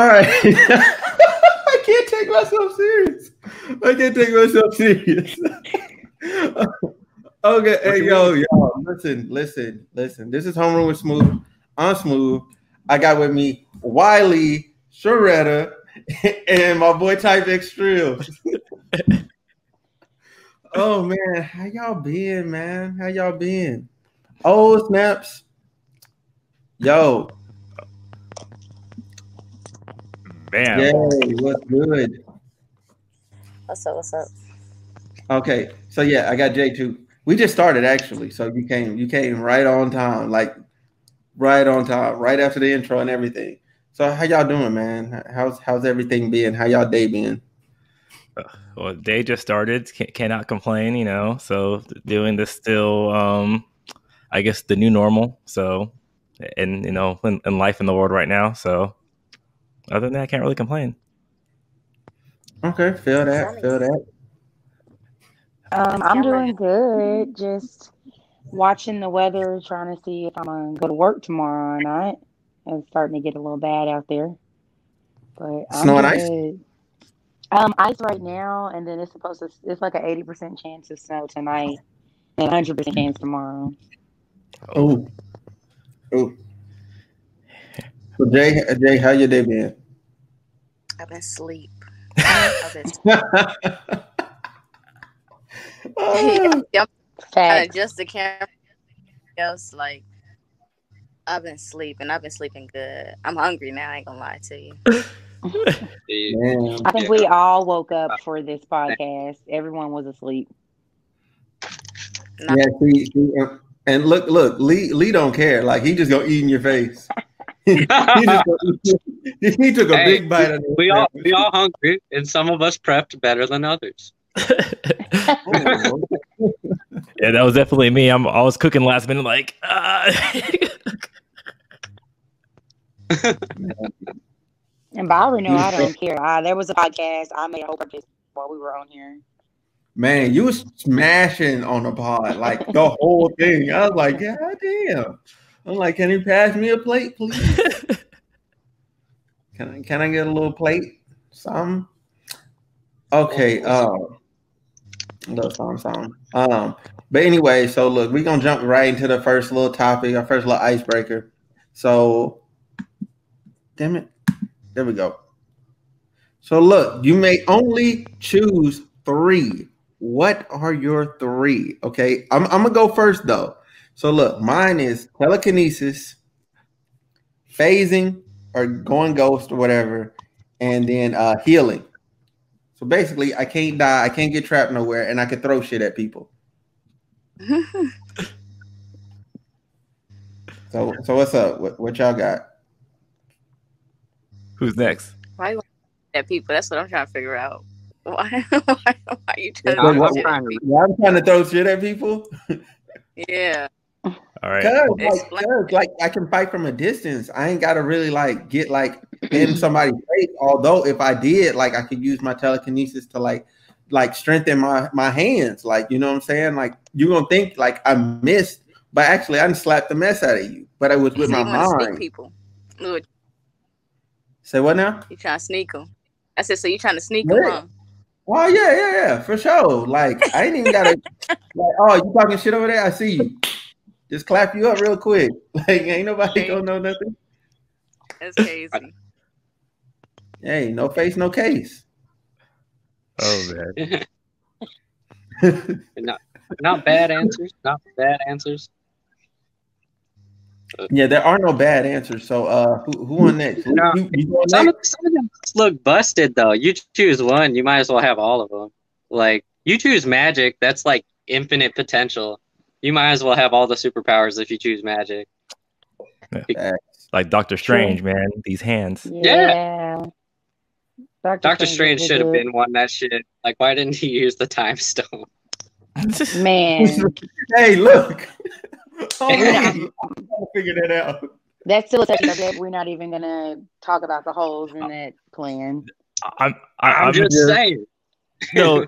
All right. I can't take myself serious. I can't take myself serious. okay, hey yo, yo, listen, listen, listen. This is homeroom with Smooth. I'm Smooth. I got with me Wiley, Sharetta, and my boy Type X oh man, how y'all been, man? How y'all been? Oh snaps. Yo. Bam. Yay, what's good? What's up? What's up? Okay, so yeah, I got J two. We just started actually, so you came you came right on time, like right on time, right after the intro and everything. So how y'all doing, man? How's how's everything been? How y'all day been? Well, day just started. Can, cannot complain, you know. So doing this still, um, I guess the new normal. So, and you know, in, in life in the world right now. So, other than that, I can't really complain. Okay, feel that, feel that. Um, I'm doing good. Just watching the weather, trying to see if I'm gonna go to work tomorrow or not. It's starting to get a little bad out there. But I'm Snow and ice? good. Um, ice right now, and then it's supposed to. It's like an eighty percent chance of snow tonight, and hundred percent chance tomorrow. Oh, oh. So Jay, Jay, how your day been? I've been asleep. I've been Oh, yep, uh, just the camera else like I've been sleeping. I've been sleeping good. I'm hungry now, I ain't gonna lie to you. I think we all woke up for this podcast. Everyone was asleep. Yeah, see, see, and- and look, look, Lee, Lee don't care. Like he just gonna eat in your face. he, just gonna he took a Hey, big bite of we all we all hungry, and some of us prepped better than others. yeah, that was definitely me. I'm I was cooking last minute, like. Uh, And Byron, no, I don't care. Uh, there was a podcast I made a whole purpose while we were on here. Man, you was smashing on the pod, like the whole thing. I was like, God damn. I'm like, can you pass me a plate, please? Can I can I get a little plate? Something? Okay, um little something, something. Um, but anyway, so look, we're gonna jump right into the first little topic, our first little icebreaker. So damn it. There we go. So look, you may only choose three. What are your three? Okay, I'm, I'm gonna go first though. So look, mine is telekinesis, phasing, or going ghost or whatever, and then uh healing. So basically, I can't die, I can't get trapped nowhere, and I can throw shit at people. So so what's up? What, what y'all got? Who's next? why at people? That's what I'm trying to figure out. Why why, why you trying Yeah, to what- throw shit at what- people? Yeah, I'm trying to throw shit at people. Yeah. All right. Cause like, Explain. 'cause, like I can fight from a distance. I ain't gotta really like get like in somebody's face. Although if I did, like I could use my telekinesis to like like strengthen my my hands. Like you know what I'm saying? Like you're gonna think like I missed, but actually I didn't slap the mess out of you. But I was with so my you want sneak mind. people. Look, Say what now? you trying to sneak them. I said, so you trying to sneak them, huh? Oh yeah, yeah, yeah, for sure. Like I ain't even gotta like, oh, you talking shit over there? I see you. Just clap you up real quick. Like ain't nobody gonna know nothing. That's crazy. Hey, no face, no case. Oh man. not not bad answers. Not bad answers. Yeah, there are no bad answers. So, uh, who who on next? Who- No. you, you going Some of, some of them look busted though. You choose one, you might as well have all of them. Like you choose magic, that's like infinite potential. You might as well have all the superpowers if you choose magic. Like Doctor Strange, man. These hands. Yeah. Doctor Strange is should have been one that shit. Like why didn't he use the time stone? Man, Hey, look. Oh, man, not- I'm trying to figure that out. that's still a touchy subject. We're not even gonna talk about the holes in uh, that plan. I'm, I, I'm, I'm just saying. no.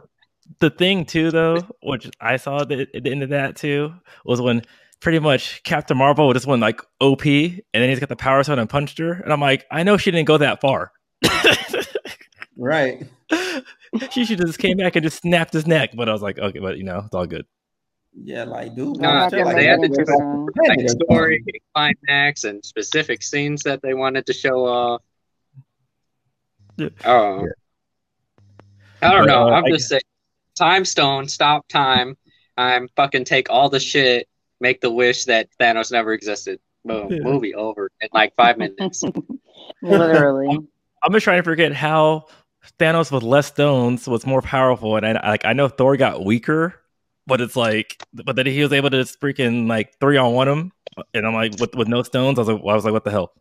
The thing too, though, which I saw at the, at the end of that too, was when pretty much Captain Marvel just went like OP, and then he's got the power stone and punched her, and I'm like, I know she didn't go that far. right. she should have just came back and just snapped his neck. But I was like, okay, but you know, it's all good. Yeah, like dude, Nah, shit like they had to do Interesting. Like story, climax, and specific scenes that they wanted to show off. Yeah. Oh, I don't But, know. uh, I'm I just saying, time stone, stop time. I'm fucking take all the shit, make the wish that Thanos never existed. Boom, Yeah. movie over in like five minutes. Literally. I'm just trying to forget how Thanos with less stones was more powerful, and I like I know Thor got weaker, but it's like, but then he was able to just freaking like three on one him, and I'm like with with no stones. I was like, I was like, what the hell?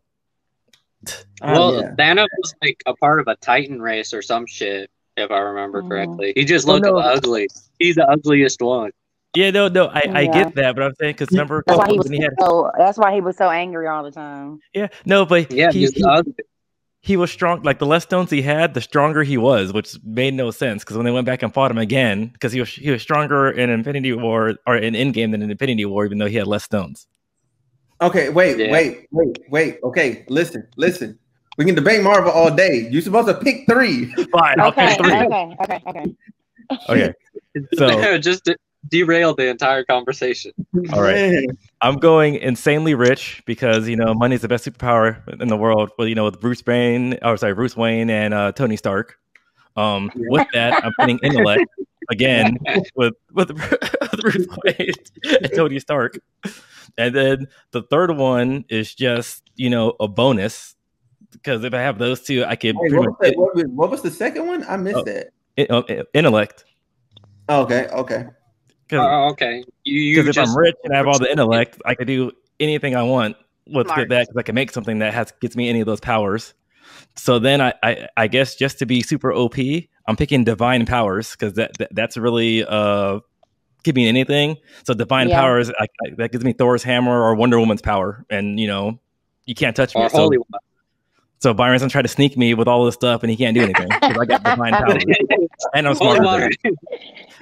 Oh, well, yeah. Thanos was like a part of a Titan race or some shit, if I remember Mhm. correctly. He just Well, looked no. ugly. He's the ugliest one. Yeah, no, no, I, I get that, but I'm saying because number That's why he was he had so. That's why he was so angry all the time. yeah, no, but Yeah, he, he's he, ugly. he was strong. Like the less stones he had, the stronger he was, which made no sense because when they went back and fought him again, because he was he was stronger in Infinity War or in Endgame than in Infinity War, even though he had less stones. Okay, wait, Yeah. wait, wait, wait. Okay, listen, listen. We can debate Marvel all day. You're supposed to pick three. Fine, I'll Okay, pick three. okay, okay, okay. Okay, So- just de- derailed the entire conversation. All right. I'm going insanely rich because you know money's the best superpower in the world. Well, you know, with Bruce Wayne, or sorry, Bruce Wayne and uh, Tony Stark. Um, with that, I'm putting intellect again with with, with Bruce Wayne and Tony Stark, and then the third one is just you know a bonus because if I have those two, I can Hey, what, was that, what, what was the second one? I missed Oh. that. in- uh, intellect. Okay, okay. Because Oh, okay. You, you if I'm rich and I have all the intellect, I could do anything I want with Smart. that because I can make something that has gets me any of those powers. So then I, I, I guess just to be super OP, I'm picking divine powers because that, that that's really uh give me anything. So divine Yeah. powers I, I, that gives me Thor's hammer or Wonder Woman's power, and you know you can't touch me. or So, holy one. So Byron's gonna try to sneak me with all this stuff, and he can't do anything because I got divine powers, and I'm smarter.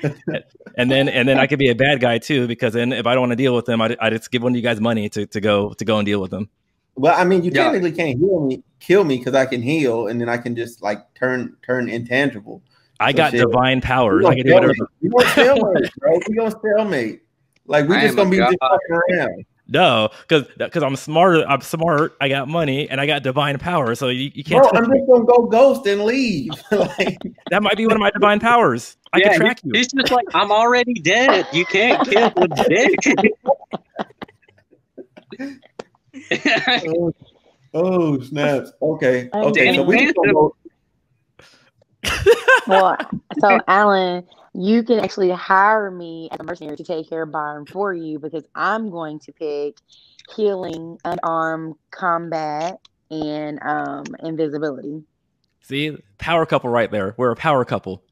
than and then and then I could be a bad guy too because then if I don't want to deal with them, I I just give one of you guys money to, to go to go and deal with them. Well, I mean, you Yeah. technically can't heal me, kill me because I can heal, and then I can just like turn turn intangible. I So got shit. divine We powers. I gonna can do whatever. stalemate. We gonna stalemate, bro. We gonna stalemate. Like we I just gonna be just fucking around. No, because because I'm smarter. I'm smart. I got money and I got divine power. So you, you can't. Bro, I'm just gonna go ghost and leave. like, That might be one of my divine powers. I Yeah, can track you. He's just like, I'm already dead. You can't kill the dick. oh, oh, snaps. Okay, okay. So we Danny just gonna go. Well, so Alan, you can actually hire me as a mercenary to take care of Byron for you because I'm going to pick healing, unarmed combat, and um invisibility. See, power couple right there. We're a power couple.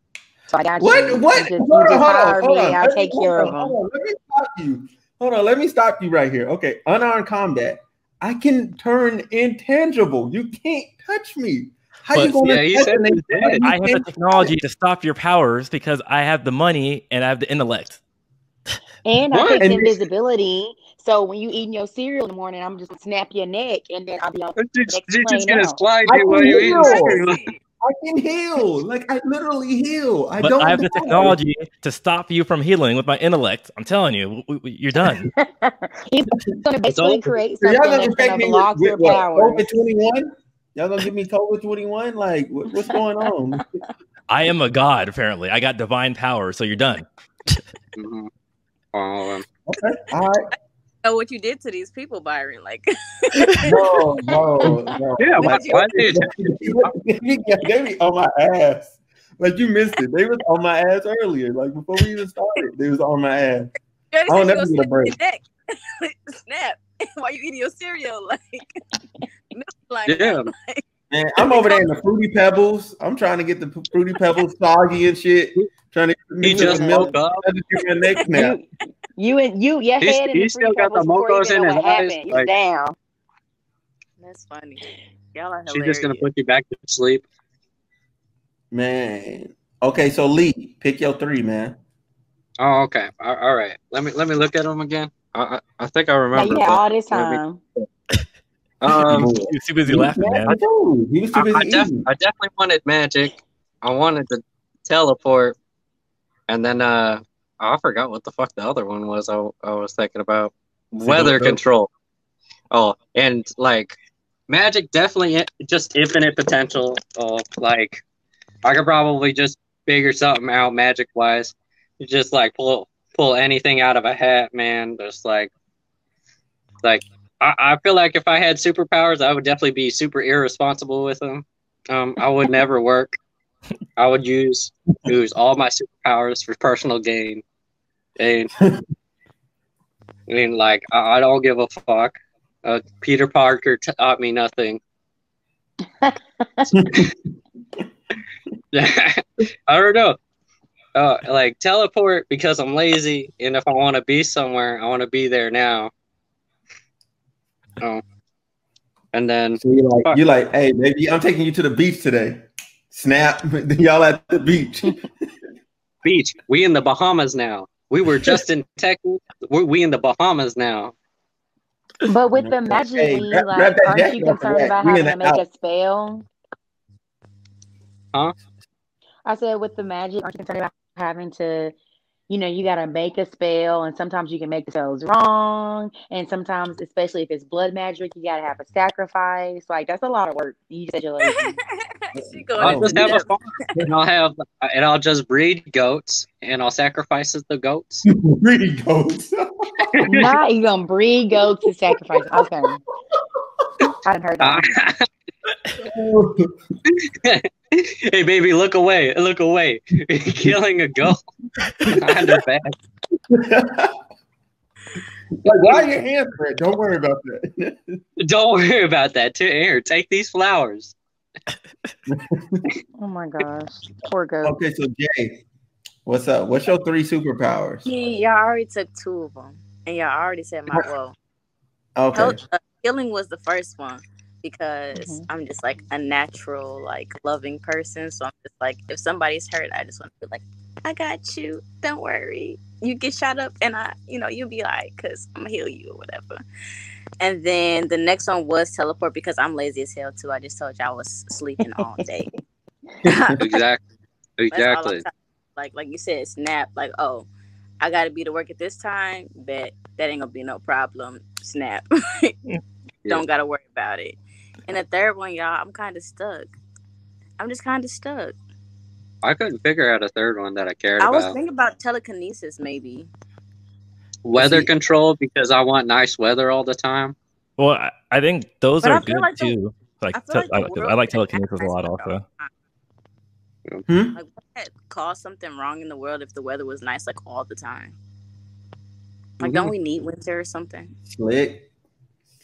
So I got What? you. What? You just, hold you on, hold hire on, hold me. on. I'll Let me- take care hold of on, them. on. Let me stop you. Hold on. Let me stop you right here. Okay, unarmed combat. I can turn intangible. You can't touch me. How you But- gonna? Yeah, he said me? dead. I have the technology to stop your powers because I have the money and I have the intellect. And What? I picked And- invisibility. So when you eating your cereal in the morning, I'm just gonna snap your neck and then I'll be on. You're Next just plane gonna out. slide I you while can you eating heal. cereal. I can heal. Like I literally heal. I But don't. I have the technology to stop you from healing with my intellect. I'm telling you, w- w- you're done. He's gonna basically create So y'all something gonna that's infect gonna me block with, your with what? power. COVID twenty one. Y'all gonna give me COVID twenty one? Like what, what's going on? I am a god. Apparently, I got divine power. So you're done. Mhm. Oh, um, Okay. All right. know what you did to these people, Byron. Like, No, no, no. Yeah, my, why did they, be, they on my ass. Like you missed it. They was on my ass earlier. Like before we even started, they was on my ass. you I don't ever get a break. snap your neck. You eating your cereal, like, milk line Yeah. like, Man, I'm over there in the fruity pebbles. I'm trying to get the fruity pebbles soggy and shit. Trying to he mix it just with woke up? I just give me a neck snap. You, you and you, your He's- head he still got the pebbles mocos in know his what eyes, like- down. that's funny. Y'all are She's just gonna put you back to sleep. Man. Okay, so Lee, pick your three, man. Oh, okay. All all right. Let me let me look at them again. I I, I think I remember. you had all this let me- time. Um, he was too busy laughing, man. I know. He was too I, busy I, def- I definitely wanted magic. I wanted to teleport, and then uh, I forgot what the fuck the other one was. I, I was thinking about weather control. Oh, and like magic, definitely just infinite potential. Oh, like I could probably just figure something out magic wise. Just like pull pull anything out of a hat, man. Just like like I, I feel like if I had superpowers, I would definitely be super irresponsible with them. Um, I would never work. I would use use all my superpowers for personal gain, and I mean, like I, I don't give a fuck. Uh, Peter Parker taught me nothing. I don't know. Uh, like teleport because I'm lazy, and if I want to be somewhere, I want to be there now. Oh, and then So you're like, you're like, hey, baby, I'm taking you to the beach today. Snap. Y'all at the beach. beach. We in the Bahamas now. We were just in Texas. We're we in the Bahamas now. But with the magic, Hey, grab- like, grab aren't you concerned about We having to make house. a spell? Huh? I said with the magic, aren't you concerned about having to, you know, you got to make a spell, and sometimes you can make the spells wrong, and sometimes, especially if it's blood magic, you got to have a sacrifice. Like that's a lot of work. You said you're lazy. she going I'll just have a farm, and I'll have and I'll just breed goats, and I'll sacrifice the goats. breed goats. Not you gonna breed goats to sacrifice. Okay, I hadn't heard Uh, that. hey baby, look away! Look away! Killing a goat behind her back. like, why are your hands red? Don't worry about that. Don't worry about that. Here, take these flowers. Oh my gosh, poor goat. okay, so Jay, what's up? What's your three superpowers? Yeah, y'all already took two of them, and y'all already said my well. Okay. Health, uh, healing was the first one because Mhm. I'm just like a natural, like loving person. So I'm just like, if somebody's hurt, I just want to be like, I got you. Don't worry. You get shot up, and I, you know, you'll be like, cause I'm gonna heal you or whatever. And then the next one was teleport because I'm lazy as hell too. I just told you I was sleeping all day. Exactly. That's all I'm Exactly. Like like you said, snap. Like oh, I got to be to work at this time. Bet that ain't gonna be no problem. Snap. Don't gotta worry about it. And the third one, y'all, I'm kind of stuck. I'm just kind of stuck. I couldn't figure out a third one that I cared about. I was about. thinking about telekinesis, maybe. Weather See- control because I want nice weather all the time. Well, I, I think those But are feel good like the- too. Like, I feel te- like the I, 'cause world I like telekinesis a lot also. all the time. Hmm? Like, what could cause something wrong in the world if the weather was nice like all the time? Like, don't we need winter or something? Slick.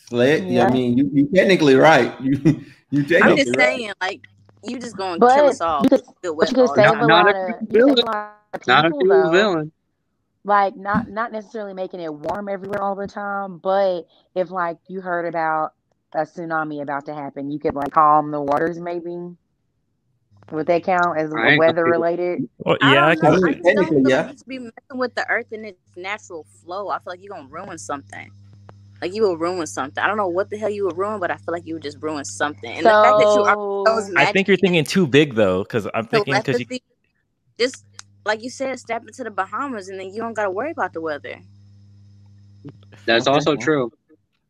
Slick. Yeah. Yeah. I mean, you you technically right. You you I'm just right. saying, like, you just gonna But kill us all. you could, Good but you could save the a Not- lot if of, you you do could it. save a lot of Not if people you're a villain. like not not necessarily making it warm everywhere all the time, but if like you heard about a tsunami about to happen, you could like calm the waters maybe. Would that count as I ain't gonna weather related? Well, I yeah, don't. I can. I just don't technically, yeah. like you should be messing with the earth and its natural flow. I feel like you're gonna ruin something. Like you will ruin something. I don't know what the hell you would ruin, but I feel like you would just ruin something. And the fact that you are So I think you're thinking too big though, because I'm thinking because you just like you said, step into the Bahamas and then you don't gotta worry about the weather. That's Okay. also true.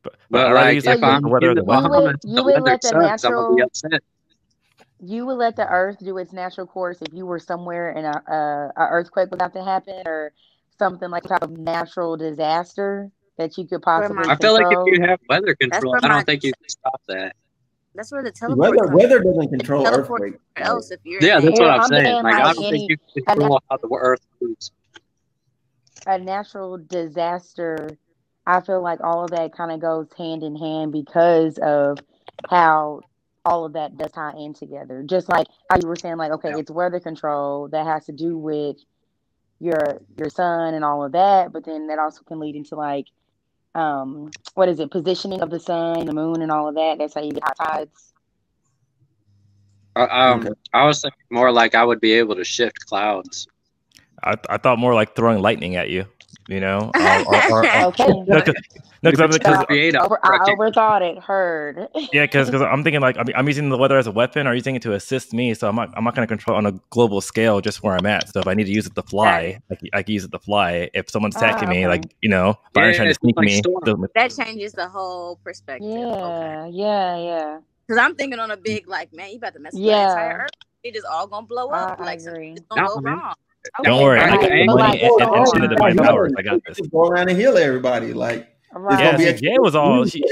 but, But I'd like, So if you- I'm weather in the the weather. You would- Bahamas, you the would let the sucks. I'm natural- be upset. you would let the earth do its natural course if you were somewhere and a, a, a earthquake was about to happen or something like some type of natural disaster that you could possibly I feel like if you have weather control, I don't think you can stop that. That's where the teleport Weather weather doesn't control Teleport earthquake. else if you're Yeah, that's it. what I'm I'm saying. saying, Like, I don't any- think you can a control how the earth moves. a natural disaster, I feel like all of that kind of goes hand in hand because of how all of that does tie in together. Just like how you were saying, like, okay, Yeah. it's weather control that has to do with your your sun and all of that, but then that also can lead into like um what is it, positioning of the sun, the moon and all of that. That's how you get high tides. Uh, um, Okay. I was thinking more like I would be able to shift clouds. I, I thought more like throwing lightning at you. You know, or, or, or, Okay. no, cause, no, 'cause I'm- 'cause- Create a Over, I overthought it. Heard. yeah, because I'm thinking like I'm, I'm using the weather as a weapon, or using it to assist me. So I'm not I'm not going to control on a global scale just where I'm at. So if I need to use it to fly, I can, I can use it to fly. If someone's attacking Ah, me, like you know, Byron's Yeah, trying to sneak like me. Storm. the- That changes the whole perspective. Okay. Yeah, yeah, yeah. Because I'm thinking on a big, like, man, you about to mess with Yeah. the entire earth. It is all gonna blow up. I like, agree. something's gonna go wrong. Don't worry, I I- got I- the money and, and, and shit into my powers. I got this. Go around and heal everybody. Like Right. Yeah, gonna be see, a- Jay was all she,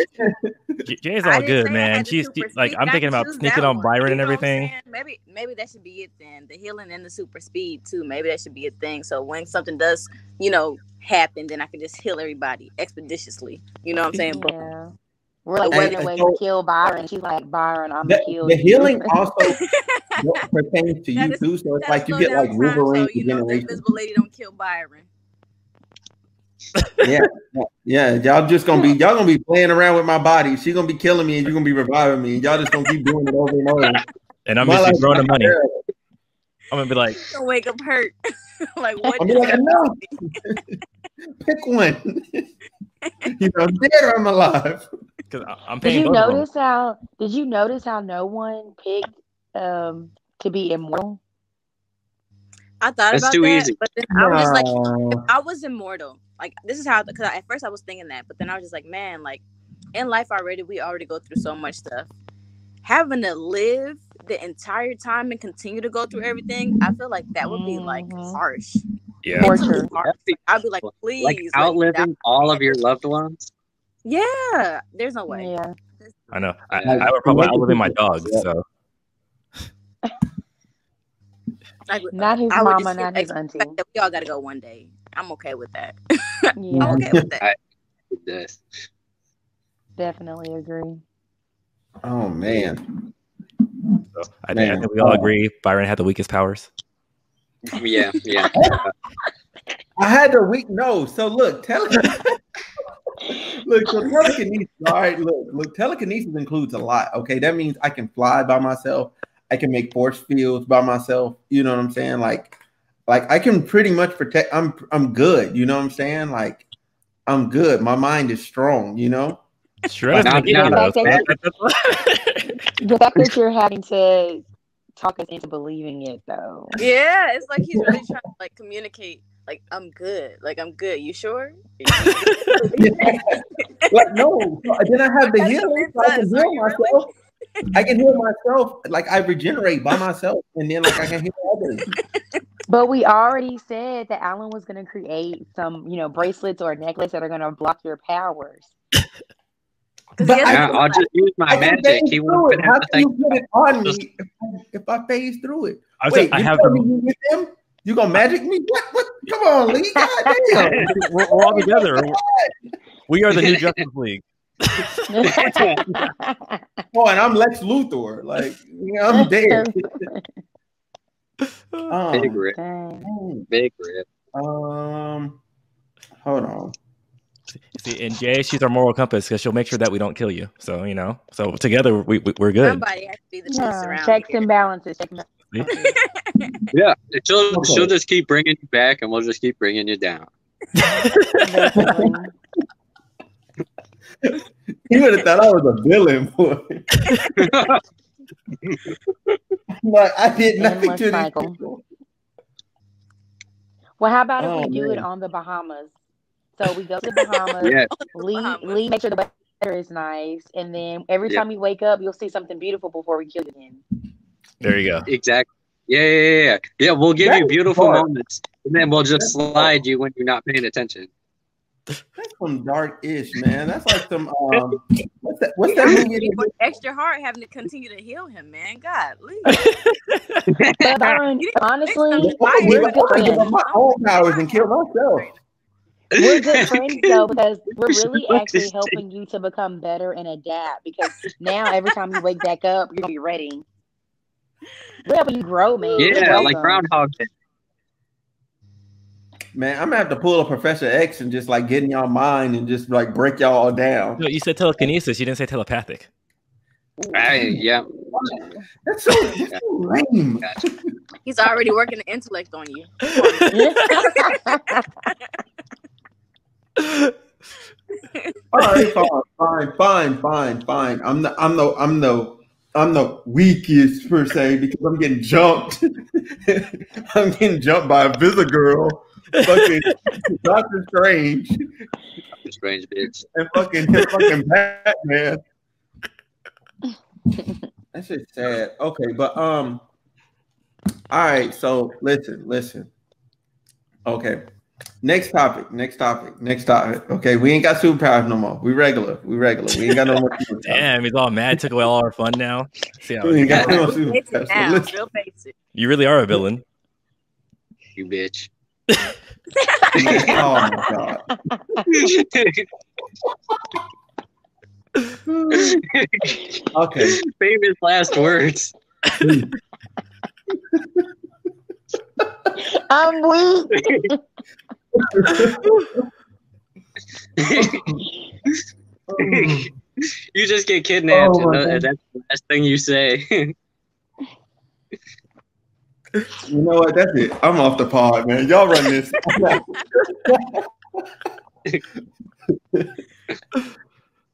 Jay's all good, man. She's she, like. I'm thinking about sneaking on. Byron You and know what I'm everything. Maybe maybe that should be it then. The healing and the super speed too. Maybe that should be a thing. So when something does, you know, happen, then I can just heal everybody expeditiously. You know what I'm saying? But Yeah. We're like Hey, waiting way so- to kill Byron. She's like, Byron, I'm the, gonna kill the you. healing also pertains to That you is- too. So it's like you get like time Wolverine so you know the regeneration. invisible lady don't kill Byron. yeah, yeah. Y'all just gonna be y'all gonna be playing around with my body. She gonna be killing me, and you're gonna be reviving me. Y'all just gonna keep doing it over and over. And I'm My just life- throwing the money. I'm gonna be like, You gonna wake up hurt. like what? I'm be like, no, pick one. You know, I'm dead or I'm alive. because I'm Did paying you both of them. notice how? Did you notice how no one picked um to be immortal? I thought That's about too that, easy. but then I was just like, if I was immortal. Like this is how because at first I was thinking that, but then I was just like, man, like in life already we already go through so much stuff. Having to live the entire time and continue to go through everything, I feel like that would be like Mhm. harsh. Yeah, Torture. I'd be like, please, like outliving die. all of your loved ones. Yeah, there's no way. Yeah. I know. I, Yeah. I would probably outlive my dogs. Yeah. So Like, Not his I mama, just not his auntie. we all got to go one day. I'm okay with that. Yeah, I'm okay with that. Yes. definitely agree. Oh man. so I, think, I think we all agree Byron had the weakest powers. Yeah, yeah. I had a weak nose. So look, tele- look, so telekinesis. All right, look, look, telekinesis includes a lot. Okay, that means I can fly by myself. I can make force fields by myself. You know what I'm saying? Like, like I can pretty much protect. I'm I'm good. You know what I'm saying? Like, I'm good. My mind is strong. You know. Shredder's Now- gonna get now you though. that- so- The fact that you're having to talk us into believing it, though. Yeah, it's like he's really trying to like communicate. Like I'm good. Like I'm good. You sure? Like no. Then I have the healing. So I can heal you myself. I can heal myself. Like I regenerate by myself, and then like I can heal others. But we already said that Alan was going to create some, you know, bracelets or necklace that are going to block your powers. Because But he I- has Yeah, to I'll just use my I magic. phase He through won't it. How can you put it on me if I, if I phase through it? I, was- Wait, I you have telling the. me you with them? You gonna magic me? What? What? Come on, Lee. God damn. We're, we're all together. We are the new Justice League. Oh, and I'm Lex Luthor. Like yeah, I'm dead. Big Um, rip. Big rip. um, hold on. See, and Jay, she's our moral compass because she'll make sure that we don't kill you. So you know, so together we, we we're good. somebody has to be the peace Yeah, around checks here. and balances. Checks and balances. Yeah, she'll Okay. she'll just keep bringing you back, and we'll just keep bringing you down. You would have thought I was a villain, boy. like I did nothing Endless to these people. Well, how about Oh, if we oh, do it on the Bahamas? So we go to the Bahamas. yeah, Lee, Bahamas. Lee, make sure the weather is nice, and then every Yeah. time you wake up, you'll see something beautiful before we kill you again. There you go. exactly. Yeah, yeah, yeah, yeah. Yeah, we'll give That you beautiful hard. moments, and then we'll just That's hard. slide you when you're not paying attention. That's some dark ish, man. That's like some um what's that what's that movie? extra hard having to continue to heal him, man. God, leave. But Byron, You need to honestly, I Fire. give we're up, good give up friends. my own powers and kill myself. We're good friends though because we're really actually helping you to become better and adapt. Because now every time you wake back up, you're gonna be ready. We're helping you grow, man. Yeah, like. Groundhog Day. Man, I'm gonna have to pull a Professor X and just like get in y'all mind and just like break y'all all down. No, you said telekinesis. You didn't say telepathic. Hey, yeah. That's so, that's so lame. He's already working the intellect on you. All right, fine, fine, fine, fine, fine. I'm the, I'm the, I'm the, I'm the weakest per se because I'm getting jumped. I'm getting jumped by a visit girl, fucking Doctor Strange, Doctor Strange bitch. and fucking fucking Batman. That shit's sad. Okay, but um, all right. So listen, listen. Okay, next topic. Next topic. Next topic. Okay, we ain't got superpowers no more. We regular. We regular. We ain't got no more. superpowers. Damn, he's all mad. Took away all our fun now. See how We ain't got no superpowers. So now, real basic. you really are a villain. You bitch. Oh my god. Okay. Famous last words. I'm weak. you just get kidnapped, Oh, and, that's the last thing you say. You know what? That's it. I'm off the pod, man. Y'all run this.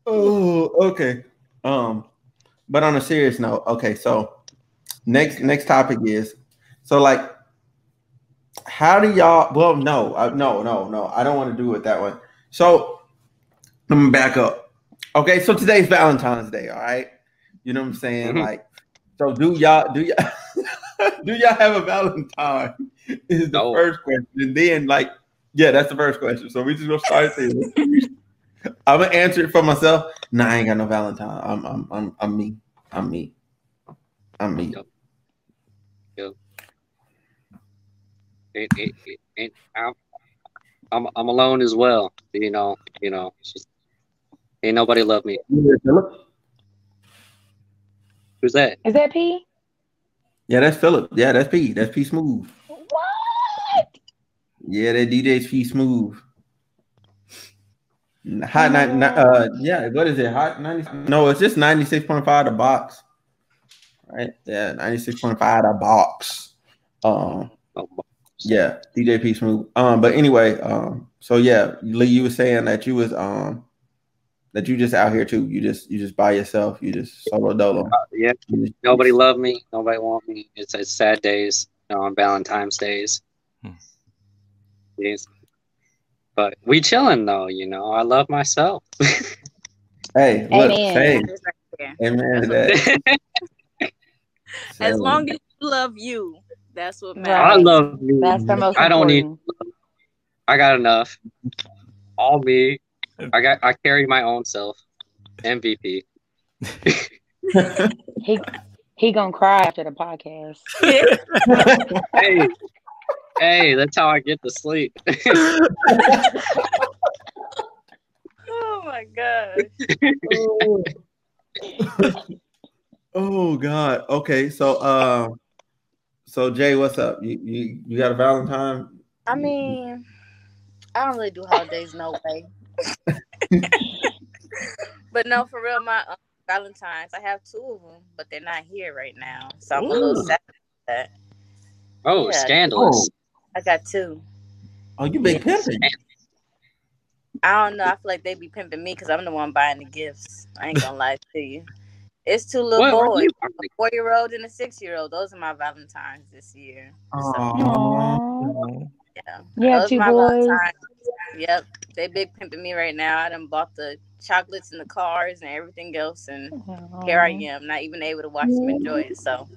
oh, okay. Um, but on a serious note, okay. So next next topic is so like, how do y'all? Well, no, I, no, no, no. I don't want to do it that way. So let me back up. Okay, so today's Valentine's Day. All right, you know what I'm saying? Mhm. Like, so do y'all do y'all do y'all have a Valentine? Is the No. first question, and then like, yeah, that's the first question. So we just gonna start there. I'm gonna answer it for myself. Nah, I ain't got no Valentine. I'm I'm I'm I'm me. I'm me. I'm me. Yep. It- it- it- it- I'm, I'm I'm alone as well. You know, you know. It's just, ain't nobody love me. Who's that? Is that P? Yeah, that's Philip. Yeah, that's P. That's P Smooth. What? Yeah, that DJ's P Smooth. Hot nine, uh, yeah. What is it? Hot ninety? No, it's just ninety six point five the box. Right? Yeah, ninety six point five the box. Um, Oh, yeah, DJ P Smooth. Um, but anyway, um, so yeah, Lee, you were saying that you was um that you just out here too. You just you just by yourself. You just solo dolo. uh, yeah. Just- Nobody love me. Nobody want me. It's it's sad days you know, on Valentine's days. Hmm. Yes. But we chilling though. You know, I love myself. Hey, look, Amen. hey, That is amen to that. As long as you love you, that's what Right. I love me. That's the most I don't need- I got enough. All me. I got. I carry my own self. MVP. He he gonna cry after the podcast. Hey, hey, that's how I get to sleep. oh my god. oh God. Okay, so uh, so Jay, what's up? You you you got a Valentine? I mean, I don't really do holidays no way. but no, for real, my um, Valentines, I have two of them, but they're not here right now, so I'm a little sad. about that. Oh, Yeah. scandalous. I got two. Oh, you big pimping. I don't know. I feel like they be pimping me because I'm the one buying the gifts. I ain't gonna lie to you. It's two little What boys, you a four year old and a six year old. Those are my Valentines this year. Aw. Yeah. You have Those two boys. Valentines. Yep. They big pimping me right now. I done bought the chocolates and the cars and everything else and here I am, not even able to watch them enjoy it. So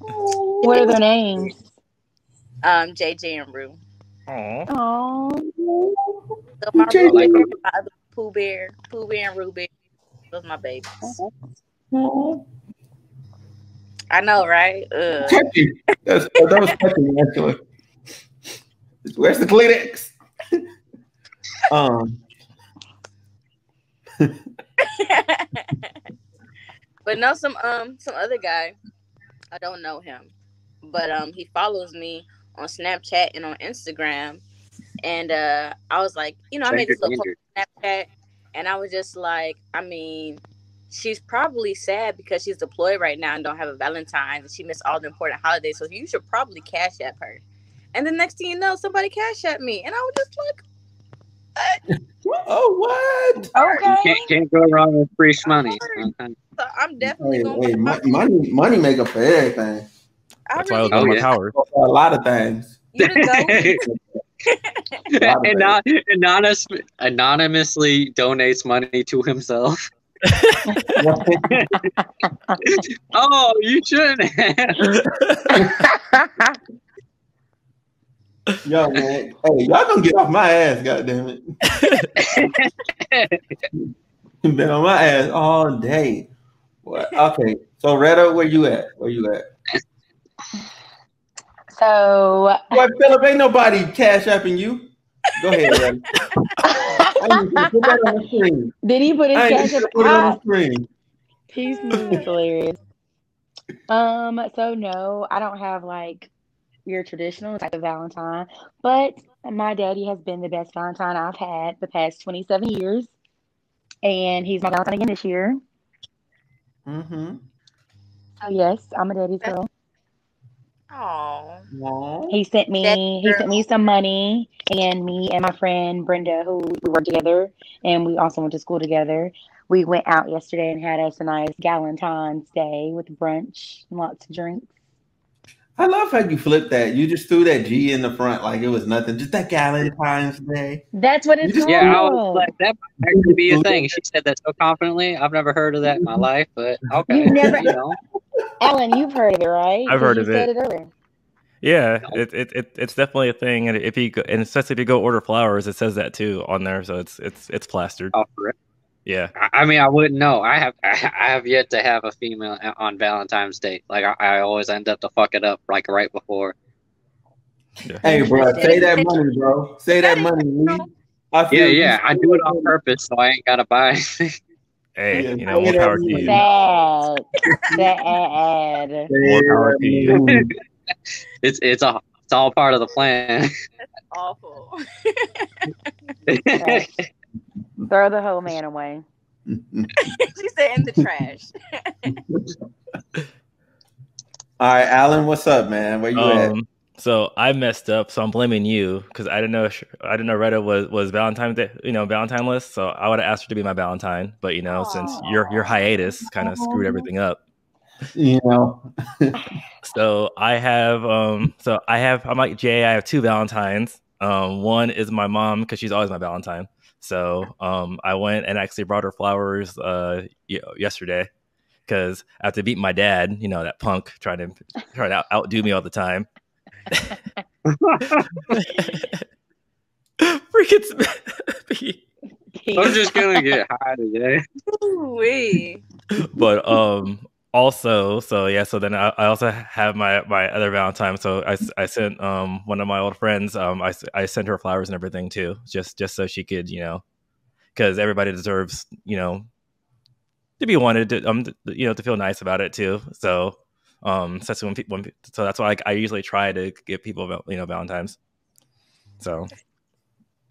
What are their names? um JJ and Rue. Aw. Oh, So my, JJ. Rue Bear, my other Pooh Bear, Pooh Bear and Rue Bear. Those my babies. I know, right? Ugh. Touchy. That's, that was touching actually. Where's the Kleenex? um. but no, some um some other guy. I don't know him, but um he follows me on Snapchat and on Instagram, and uh I was like, you know, I made this little post on Snapchat, and I was just like, I mean, she's probably sad because she's deployed right now and don't have a Valentine's, and she missed all the important holidays. So you should probably cash app her. And the next thing you know, somebody cash at me, and I was just like, what? Oh, what? Okay. Can't, can't go wrong with free money. Okay. So I'm definitely Hey, gonna. hey, put money, money make up for everything. I That's why I was really on my yeah. towers. For a lot of things. you the and not anonymous, anonymously donates money to himself. Oh, you shouldn't have. Yo, man. Hey, y'all gonna get off my ass, goddamn it. Been on my ass all day. What? Okay, so Retta, where you at? Where you at? So Boy, Philip, ain't nobody cash apping you. Go ahead, Retta. I need you to put that on did he put his I cash you to up? put it on the screen. Peace is hilarious. Um, so no, I don't have like your traditional type of Valentine, but my daddy has been the best Valentine I've had the past 27 years. And he's my Valentine again this year. Mm-hmm. So yes, I'm a daddy's girl. Oh, He sent me he sent me some money and me and my friend Brenda, who we work together and we also went to school together. We went out yesterday and had us a nice Galentine's Day with brunch and lots of drinks. I love how you flipped that. You just threw that G in the front like it was nothing. Just that Valentine's Day. That's what it's just- called. Yeah, I was like, that might actually be a thing. She said that so confidently. I've never heard of that in my life, but okay. You've never- you know. Alan, you've heard of it, right? I've heard You of said it. it earlier. Yeah, it, it, it it's definitely a thing, and if you go, and especially if you go order flowers, it says that too on there, so it's it's it's plastered. Oh, for it. Yeah, I- I mean, I wouldn't know. I have, I have yet to have a female on Valentine's Day. Like, I, I always end up to fuck it up, like right before. Hey, bro, say that money, bro. Say that money. I Yeah, feel yeah, I do it on purpose, so I ain't gotta buy. anything. hey, Yeah, you know, more say that power to money. you. Sad. Sad. More power to you. it's, it's a, it's all part of the plan. awful. Throw the whole man away. she said in the trash. All right, Alan, what's up, man? Where you at? Um, So I messed up, so I'm blaming you because I didn't know I didn't know Retta was was Valentine's Day, you know, Valentine list. So I would have asked her to be my Valentine, but you know, since your your hiatus kind of screwed everything up. You know, So I have um so I have I'm like Jay, I have two Valentines. Um one is my mom because she's always my Valentine. So um I went and actually brought her flowers uh y- yesterday because after beating my dad, you know, that punk trying to trying to out- outdo me all the time. Freaking I'm just gonna get high today. Wee. but um also so yeah so then I, I also have my my other valentine so I, I sent um one of my old friends um I, s- I sent her flowers and everything too just just so she could you know because everybody deserves you know to be wanted to um th- you know to feel nice about it too so um so that's when people when, so that's why I, I usually try to give people you know valentines so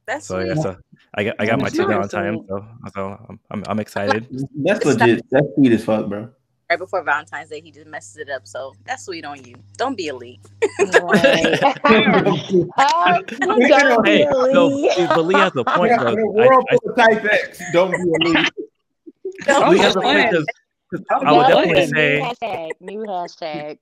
That's so yeah sweet. so I got I got my That's two really valentines so so I'm I'm, I'm excited that's legit. That's sweet as fuck, bro. Right before Valentine's Day, he just messes it up. So that's sweet on you. Don't be a leak. Right. Oh, don't hey really. no but Lee has a point In though a I- world I- full of type X, don't be a lead. Don't Lee has a a point because I'm I would definitely playing. say new hashtag. New hashtag.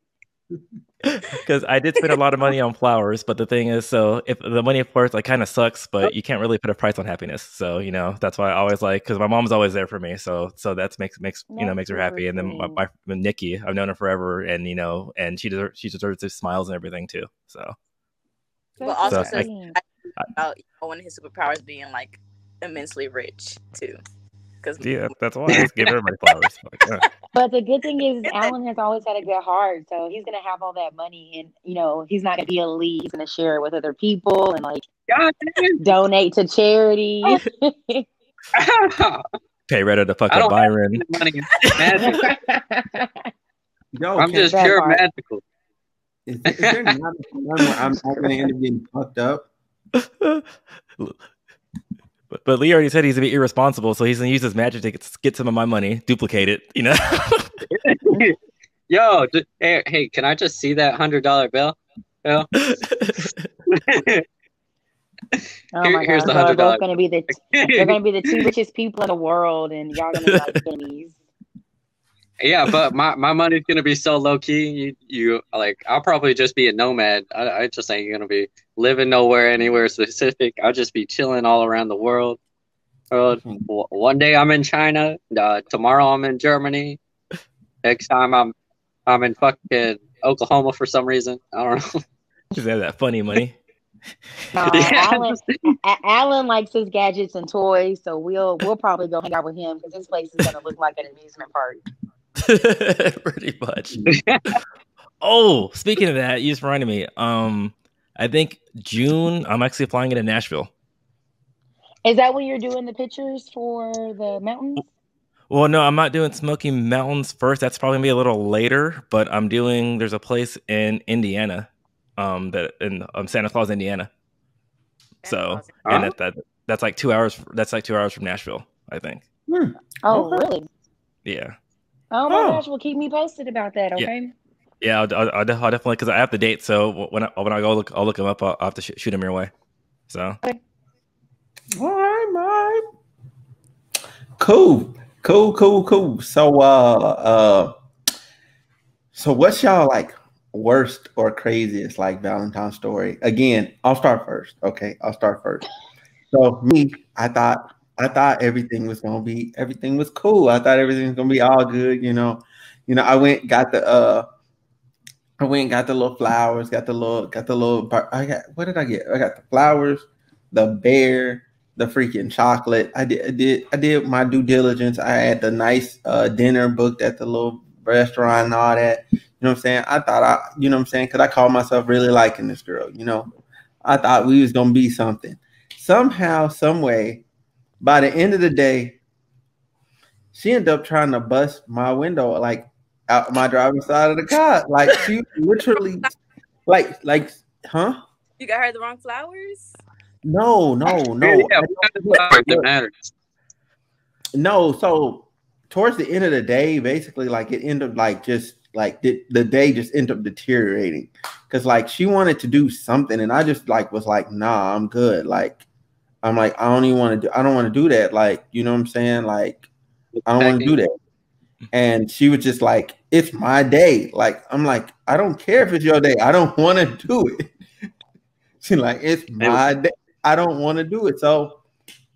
because I did spend a lot of money on flowers, but the thing is, so if the money, of course, like kind of sucks, but you can't really put a price on happiness. So you know that's why I always like because my mom's always there for me. So so that's makes makes you know makes her happy. And then my, sweet. my with Nikki, I've known her forever, and you know, and she deserves she deserves his smiles and everything too. So But That's also So, says sweet. about one of his superpowers being like immensely rich too. Because yeah, that's why I just give everybody flowers. Like, uh, But the good thing is, Alan has always had a good heart, so he's gonna have all that money, and you know he's not gonna be a lead. He's gonna share it with other people and like God donate to charity. damn. pay Retta to fuck I up don't Byron. money in magic. Yo, I'm can- just that pure part. magical. Is, is there not a time where I'm not going to end up getting fucked up? But, but Lee already said he's a bit irresponsible, so he's gonna use his magic to get, get some of my money, duplicate it. You know. Yo, d- hey, hey, can I just see that hundred dollar bill? Yo? Oh Here- my here's god, the hundred dollars. gonna be the they're gonna be the two richest people in the world, and y'all gonna be like enemies. Yeah, but my, my money's gonna be so low key. You you like I'll probably just be a nomad. I, I just ain't gonna be living nowhere anywhere specific. I'll just be chilling all around the world. Uh, w- one day I'm in China. Uh, tomorrow I'm in Germany. Next time I'm I'm in fucking Oklahoma for some reason. I don't know. Just have that funny money. No, Yeah, Alan, Alan likes his gadgets and toys, so we'll we'll probably go hang out with him because this place is gonna look like an amusement park. Pretty much. oh, speaking of that, you just reminded me. Um, I think June. I'm actually applying it in Nashville. Is that when you're doing the pictures for the mountains? Well, no, I'm not doing Smoky Mountains first. That's probably gonna be a little later. But I'm doing. There's a place in Indiana, um, that in um, Santa Claus, Indiana. So, and that, that that's like two hours. That's like two hours from Nashville, I think. Hmm. Oh, Okay. really? Yeah, Oh my Oh. gosh! Well, keep me posted about that, okay? yeah. I'll, I'll, I'll I'll definitely because I have the date. So when I, when I go look, I'll look them up. I'll, I'll have to sh- shoot them your way. So All right, all right. Cool, cool, cool, cool. So, uh, uh, so what's y'all like worst or craziest like Valentine's story? Again, I'll start first. Okay, I'll start first. So me, I thought, I thought everything was gonna be, everything was cool. I thought everything was gonna be all good. You know, you know. I went, got the, uh, I went, got the little flowers, got the little, got the little. I got what did I get? I got the flowers, the bear, the freaking chocolate. I did, I did, I did my due diligence. I had the nice uh, dinner booked at the little restaurant and all that. You know what I'm saying? I thought I, you know what I'm saying? Because I called myself really liking this girl. You know, I thought we was gonna be something. Somehow, some way, by the end of the day, she ended up trying to bust my window, like out my driver's side of the car. Like she literally, like, like, huh? You got her the wrong flowers? No, no, no. yeah, I- what kind of flowers that matters. No, so towards the end of the day, basically, like it ended up like just like the, the day just ended up deteriorating because like she wanted to do something, and I just like was like, nah, I'm good. Like I'm like, I don't even want to do, I don't want to do that. Like, you know what I'm saying? Like, I don't want to do that. And she was just like, it's my day. Like, I'm like, I don't care if it's your day. I don't want to do it. She's like, it's my day. I don't want to do it. So,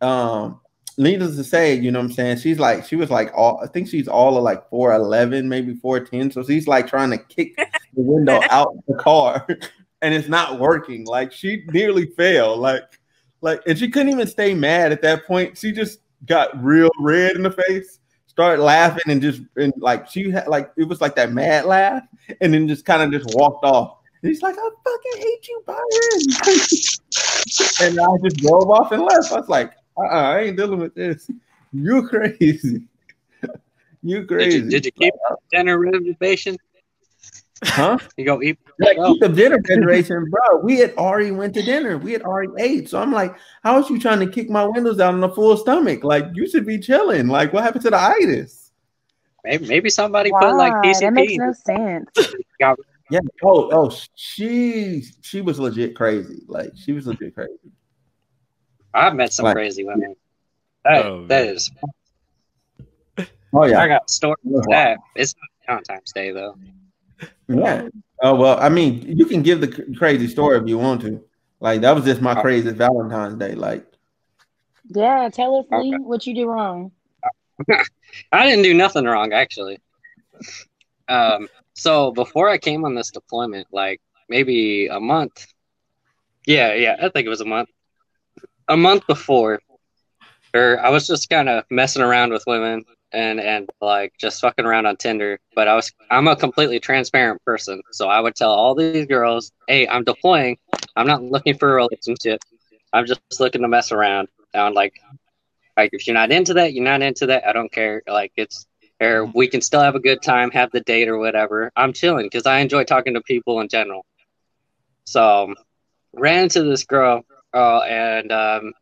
um, needless to say, you know what I'm saying? She's like, she was like all I think she's all of like 4'11, maybe 4'10. So she's like trying to kick the window out of the car and it's not working. Like she nearly failed. Like, like, and she couldn't even stay mad at that point. She just got real red in the face, started laughing, and just and like she had like it was like that mad laugh, and then just kind of just walked off. And he's like, I fucking hate you, Byron. and I just drove off and left. I was like, uh-uh, I ain't dealing with this. You crazy. you Did crazy. you, did you keep dinner reservation? Huh? You go eat. Like keep the dinner reservation, bro. We had already went to dinner. We had already ate. So I'm like, how is you trying to kick my windows out on a full stomach? Like you should be chilling. Like what happened to the itis? Maybe, maybe somebody put like Why? That makes PCP. no sense. Got- Yeah. Oh, oh, she she was legit crazy. Like she was legit crazy. I've met some Like- crazy women. That, Oh, that man. is. Oh I got stories Wow. that. It's not Valentine's Day though. Yeah. Um, oh well, I mean, you can give the crazy story if you want to. Like that was just my uh, crazy Valentine's Day. Like Yeah, tell her, Flea, Okay. what you do wrong. I didn't do nothing wrong actually. Um, so before I came on this deployment, like maybe a month. Yeah, yeah, I think it was a month. A month before, or I was just kind of messing around with women and and like just fucking around on Tinder. But I was I'm a completely transparent person, so I would tell all these girls, "Hey, I'm deploying. I'm not looking for a relationship. I'm just looking to mess around." And like, like if you're not into that, you're not into that. I don't care. Like it's or we can still have a good time, have the date or whatever. I'm chilling because I enjoy talking to people in general. So ran into this girl, uh, and um,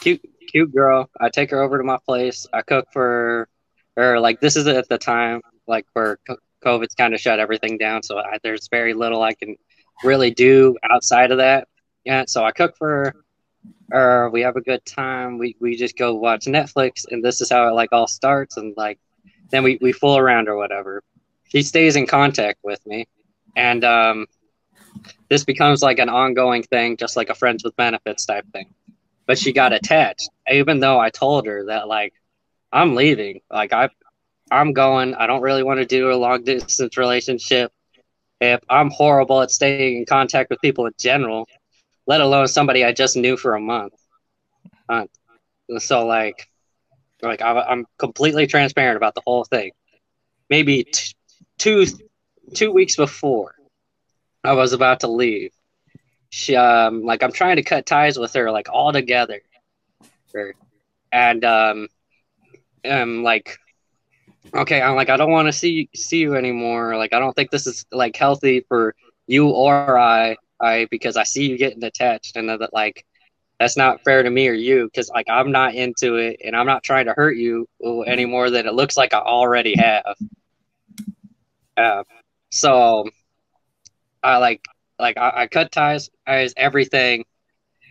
cute, cute girl. I take her over to my place. I cook for her. Like this is at the time, like where COVID's kind of shut everything down. So I, there's very little I can really do outside of that. Yeah. So I cook for her. we have a good time. We we just go watch Netflix, and this is how it like all starts, and like then we we fool around or whatever. She stays in contact with me, and um, this becomes like an ongoing thing, just like a friends with benefits type thing. But she got attached, even though I told her that like I'm leaving, like I I'm going. I don't really want to do a long distance relationship. If I'm horrible at staying in contact with people in general, let alone somebody I just knew for a month. Uh, so like, like I, am completely transparent about the whole thing. Maybe t- two two weeks before I was about to leave, she um like I'm trying to cut ties with her like all together, and um, um like okay, I'm like I don't want to see see you anymore. Like I don't think this is like healthy for you or I I because I see you getting attached and that like that's not fair to me or you because like I'm not into it and I'm not trying to hurt you any more than it looks like I already have. Uh, so I like like I, I cut ties, as everything,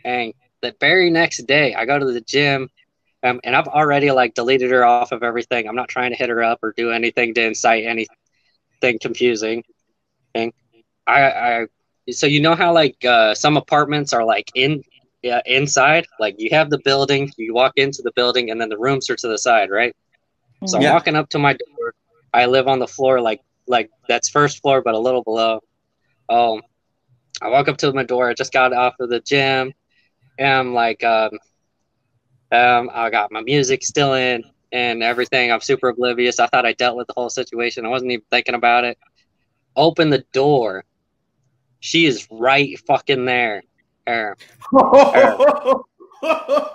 and the very next day I go to the gym. Um, and I've already like deleted her off of everything. I'm not trying to hit her up or do anything to incite anything confusing. I, I so you know how like uh, some apartments are like in yeah, inside like you have the building you walk into the building and then the rooms are to the side right so yeah. i'm walking up to my door i live on the floor like like that's first floor but a little below um i walk up to my door i just got off of the gym and i'm like um um i got my music still in and everything. I'm super oblivious. I thought i dealt with the whole situation. I wasn't even thinking about it. Open the door. She is right fucking there. Er, er.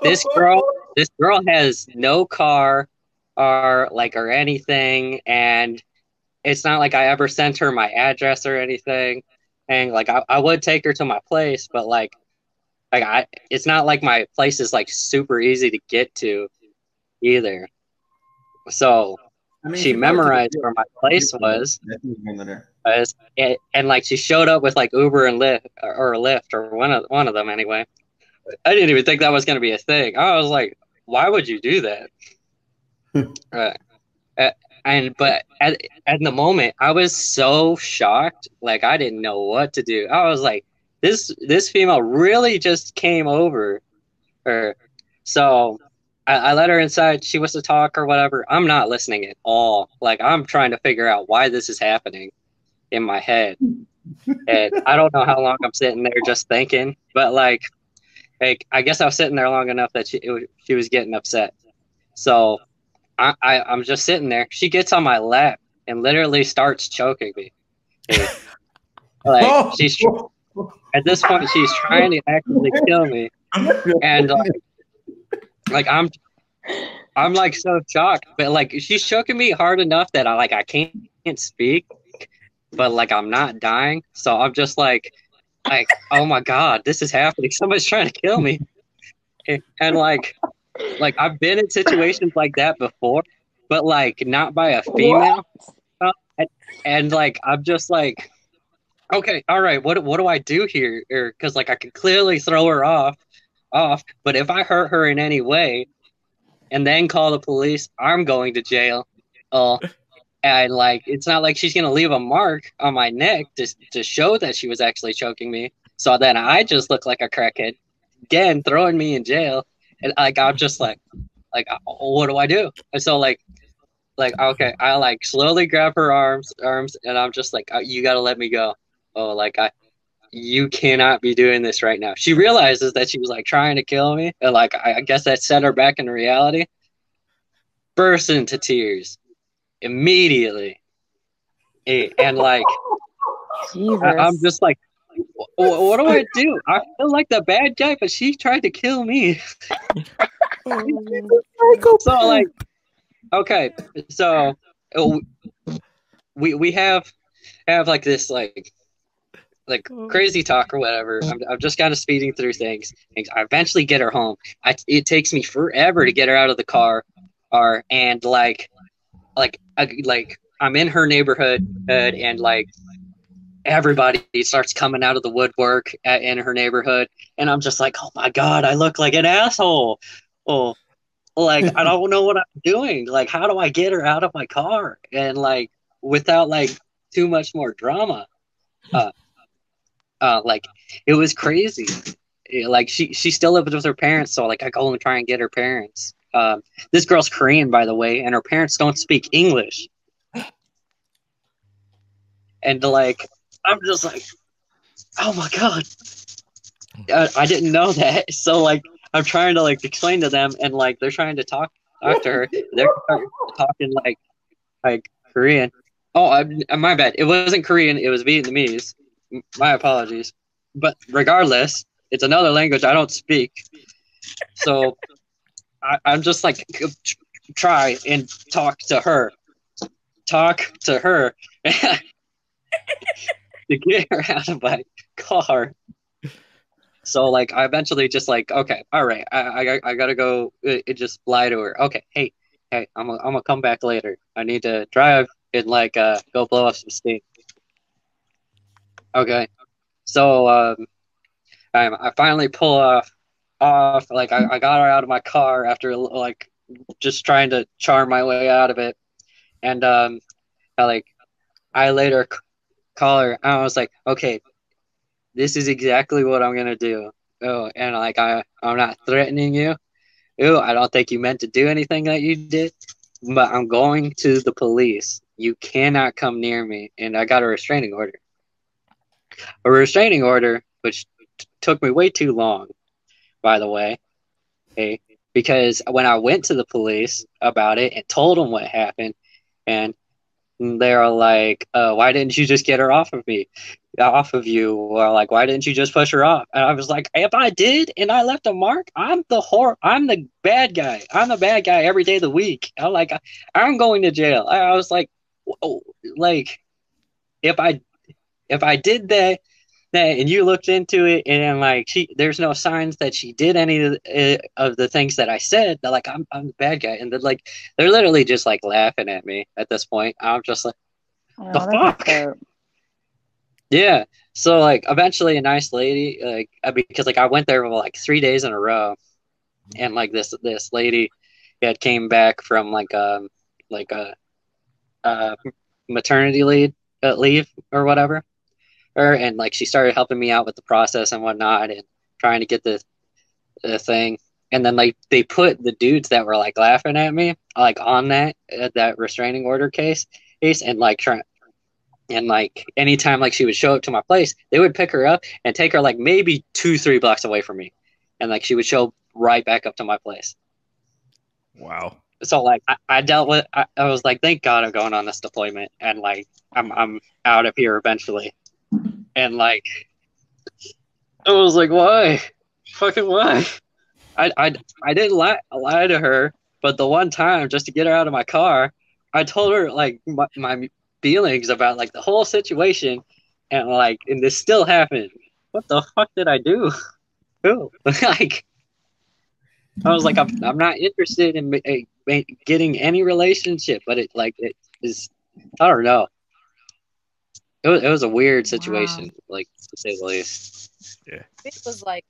this girl, this girl has no car or like or anything, and it's not like I ever sent her my address or anything. And like I, I would take her to my place, but like like I it's not like my place is like super easy to get to either. So I mean, she memorized where my place was. Was, and, and, like she showed up with like Uber and Lyft or, or Lyft or one of one of them anyway. I didn't even think that was going to be a thing. I was like, why would you do that? uh, and but at, at the moment, I was so shocked. Like I didn't know what to do. I was like, this this female really just came over, or so I, I, let her inside. She wants to talk or whatever. I'm not listening at all. Like I'm trying to figure out why this is happening in my head, and I don't know how long I'm sitting there just thinking. But like, like I guess I was sitting there long enough that she was, she was getting upset. So I, I I'm just sitting there. She gets on my lap and literally starts choking me. like oh. she's at this point she's trying to actually kill me, and like like I'm I'm like so shocked, but like she's choking me hard enough that I like I can't, can't speak, but like I'm not dying. So I'm just like like oh my god, this is happening. Somebody's trying to kill me. And like like I've been in situations like that before, but like not by a female. And, and like I'm just like okay, all right, what what do I do here? Cuz like I can clearly throw her off off. But if I hurt her in any way and then call the police, I'm going to jail. Uh, and like, it's not like she's to leave a mark on my neck to, to show that she was actually choking me. So then I just look like a crackhead, again, throwing me in jail. And like, I'm just like, like, uh, what do I do? And so like, like, okay, I like slowly grab her arms, arms, and I'm just like, uh, you got to let me go. Oh, like I, you cannot be doing this right now. She realizes that she was like trying to kill me, and like I, I guess that set her back into reality. Bursts into tears immediately, and like I, am just like, what, what do I do? I feel like the bad guy, but she tried to kill me. so like, okay, so oh, we we have have like this like like oh. crazy talk or whatever. I'm, I'm just kind of speeding through things. I eventually get her home. I, it takes me forever to get her out of the car, or and like, like, I, like I'm in her neighborhood, and like, everybody starts coming out of the woodwork at, in her neighborhood, and I'm just like, oh my god, I look like an asshole. Oh, like I don't know what I'm doing. Like, how do I get her out of my car and like without like too much more drama? Uh, uh, like it was crazy. Like she she still lived with her parents, so like I go and try and get her parents. Um, this girl's Korean, by the way, and her parents don't speak English. And like, I'm just like, oh my god, I, I didn't know that. So like, I'm trying to like explain to them, and like they're trying to talk talk to her. They're talking like like Korean. Oh, I, my bad. It wasn't Korean. It was Vietnamese. My apologies. But regardless, it's another language I don't speak. So I, I'm just like try and talk to her. Talk to her to get her out of my car. So like I eventually just like okay, all right, I I, I gotta go. It, it just lie to her. Okay, hey, hey, I'm gonna, I'm gonna come back later. I need to drive and like uh go blow off some steam. Okay, so um, I I finally pull off off. Like I, I got her out of my car after like just trying to charm my way out of it, and um, I like I later call her. And I was like, okay, this is exactly what I'm gonna do. Oh, and like I, I'm not threatening you. Oh, I don't think you meant to do anything that you did, but I'm going to the police. You cannot come near me, and I got a restraining order. A restraining order, which t- took me way too long, by the way. Okay, because when I went to the police about it and told them what happened, and they're like, uh, "Why didn't you just get her off of me, off of you?" Or like, "Why didn't you just push her off?" And I was like, "If I did and I left a mark, I'm the whore. I'm the bad guy. I'm the bad guy every day of the week. I'm like, I'm going to jail." I was like, like, if I if I did that that and you looked into it and like she there's no signs that she did any of the, uh, of the things that I said that like I'm I'm the bad guy and they're like they're literally just like laughing at me at this point. I'm just like oh, the fuck? yeah. So like eventually a nice lady like uh, because like I went there for like three days in a row and like this this lady had came back from like um like a uh maternity leave uh, leave or whatever her and like she started helping me out with the process and whatnot and trying to get the the thing. And then like they put the dudes that were like laughing at me like on that uh, that restraining order case case and like trying and like anytime like she would show up to my place they would pick her up and take her like maybe two three blocks away from me. And like she would show right back up to my place. Wow. So like I, I dealt with I, I was like thank god i'm going on this deployment and like i'm i'm out of here eventually and like I was like, why? Fucking why? I I I didn't lie lie to her, but the one time just to get her out of my car, I told her like my, my feelings about like the whole situation, and like and this still happened. What the fuck did I do? Who like? I was like, I'm, I'm not interested in eh, getting any relationship, but it like it is. I don't know. It was, it was a weird situation, wow. like to say the least. Yeah. It was like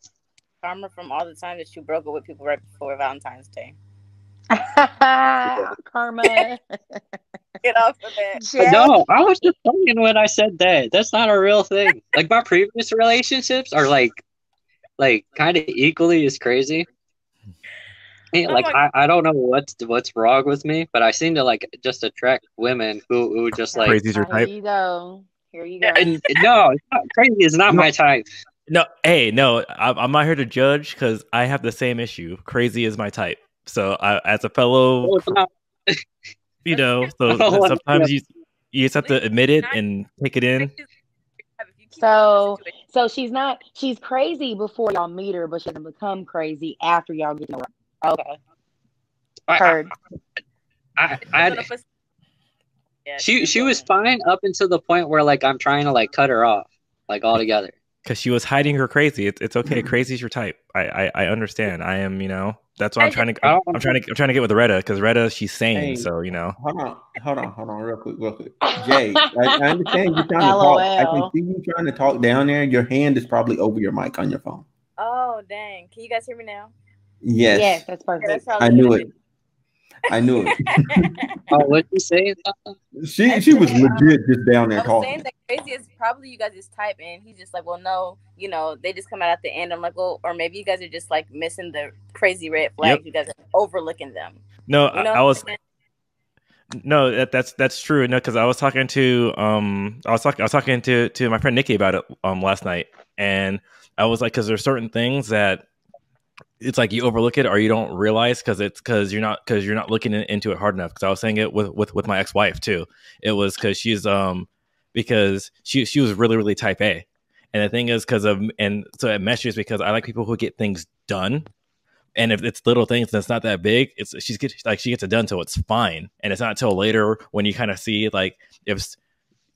karma from all the time that you broke up with people right before Valentine's Day. karma. Get off of that. No, I was just thinking when I said that. That's not a real thing. Like my previous relationships are like, like kind of equally as crazy. Yeah, oh like I, I don't know what's what's wrong with me, but I seem to like just attract women who who just like crazy's your type. Here you go. And, no, it's not, crazy is not my type. No, hey, no, I'm, I'm not here to judge because I have the same issue. Crazy is my type. So, I, as a fellow, oh, you know, so oh, sometimes you you just have to admit it and take it in. So, so she's not she's crazy before y'all meet her, but she doesn't become crazy after y'all get to know her. Okay, heard. I, I, I, yeah, she she was fine up until the point where like I'm trying to like cut her off like altogether. because she was hiding her crazy. It's it's okay. Hmm. Crazy's your type. I, I I understand. I am you know that's why I'm trying to I'm, I'm trying to I'm trying to get with Retta because Retta she's sane. Hey. So you know. Hold on, hold on, hold on, real quick, real quick. Jay, I, I understand you're trying to talk. I can see you trying to talk down there. Your hand is probably over your mic on your phone. Oh dang! Can you guys hear me now? Yes, Yes, that's Yeah, perfect. that's I knew what it. I knew it. Oh, what'd you say? She she was legit just down there I'm saying talking. that crazy is probably you guys just type and he's just like, well, no, you know, they just come out at the end. I'm like, well, or maybe you guys are just like missing the crazy red flags. Yep. You guys are overlooking them. No, You I, know, I was no that, that's that's true. No, because I was talking to um I was talking I was talking to to my friend Nikki about it um last night, and I was like, because there's certain things that it's like you overlook it or you don't realize because it's because you're not because you're not looking in, into it hard enough. Because I was saying it with with with my ex wife too. It was because she's um because she she was really really type A, and the thing is because of and so it meshes because I like people who get things done and if it's little things and it's not that big, it's she's get like she gets it done, so it's fine. And it's not until later when you kind of see like if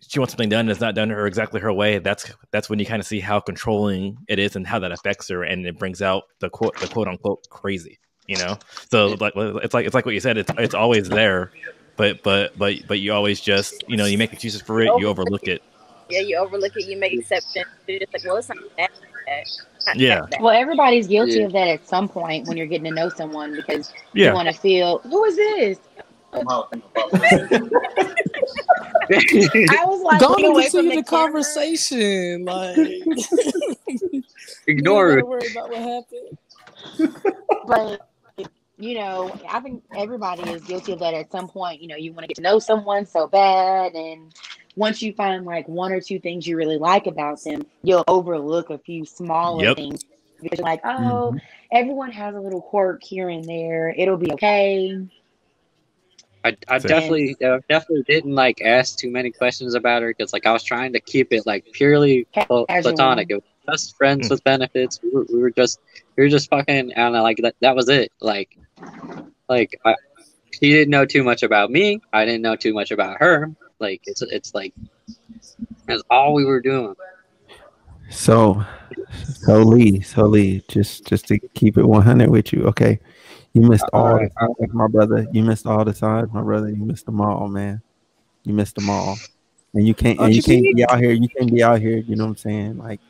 she wants something done and it's not done her exactly her way, that's that's when you kind of see how controlling it is and how that affects her, and it brings out the quote the quote unquote crazy, you know. So like it's like it's like what you said, it's it's always there, but but but but you always just you know you make excuses for it, you overlook it. Yeah, you overlook it. You make exceptions. You're just like, well, it's not that. Not Yeah. that. Well, everybody's guilty Yeah. of that at some point when you're getting to know someone because Yeah. you want to feel who is this? I was like, Don't get away from continue the the conversation. Like, Ignore you it. gotta worry about what happened. but you know, I think everybody is guilty of that at some point. You know, you want to get to know someone so bad, and once you find like one or two things you really like about them, you'll overlook a few smaller Yep. things because you're like, mm-hmm. oh, everyone has a little quirk here and there. It'll be okay. I, I So- definitely uh, definitely didn't like ask too many questions about her because like I was trying to keep it like purely pl- Casual. platonic. It was just friends Hmm. with benefits. We were, we were just we were just fucking and like that that was it. Like like I, she didn't know too much about me. I didn't know too much about her. Like it's it's like that's all we were doing. So, so Lee, so Lee, just just to keep it one hundred with you, okay? You missed all the signs, my brother. You missed all the signs, my brother. You missed them all, man. You missed them all, and you can't and you can't be out here. You can't be out here. You know what I'm saying? Like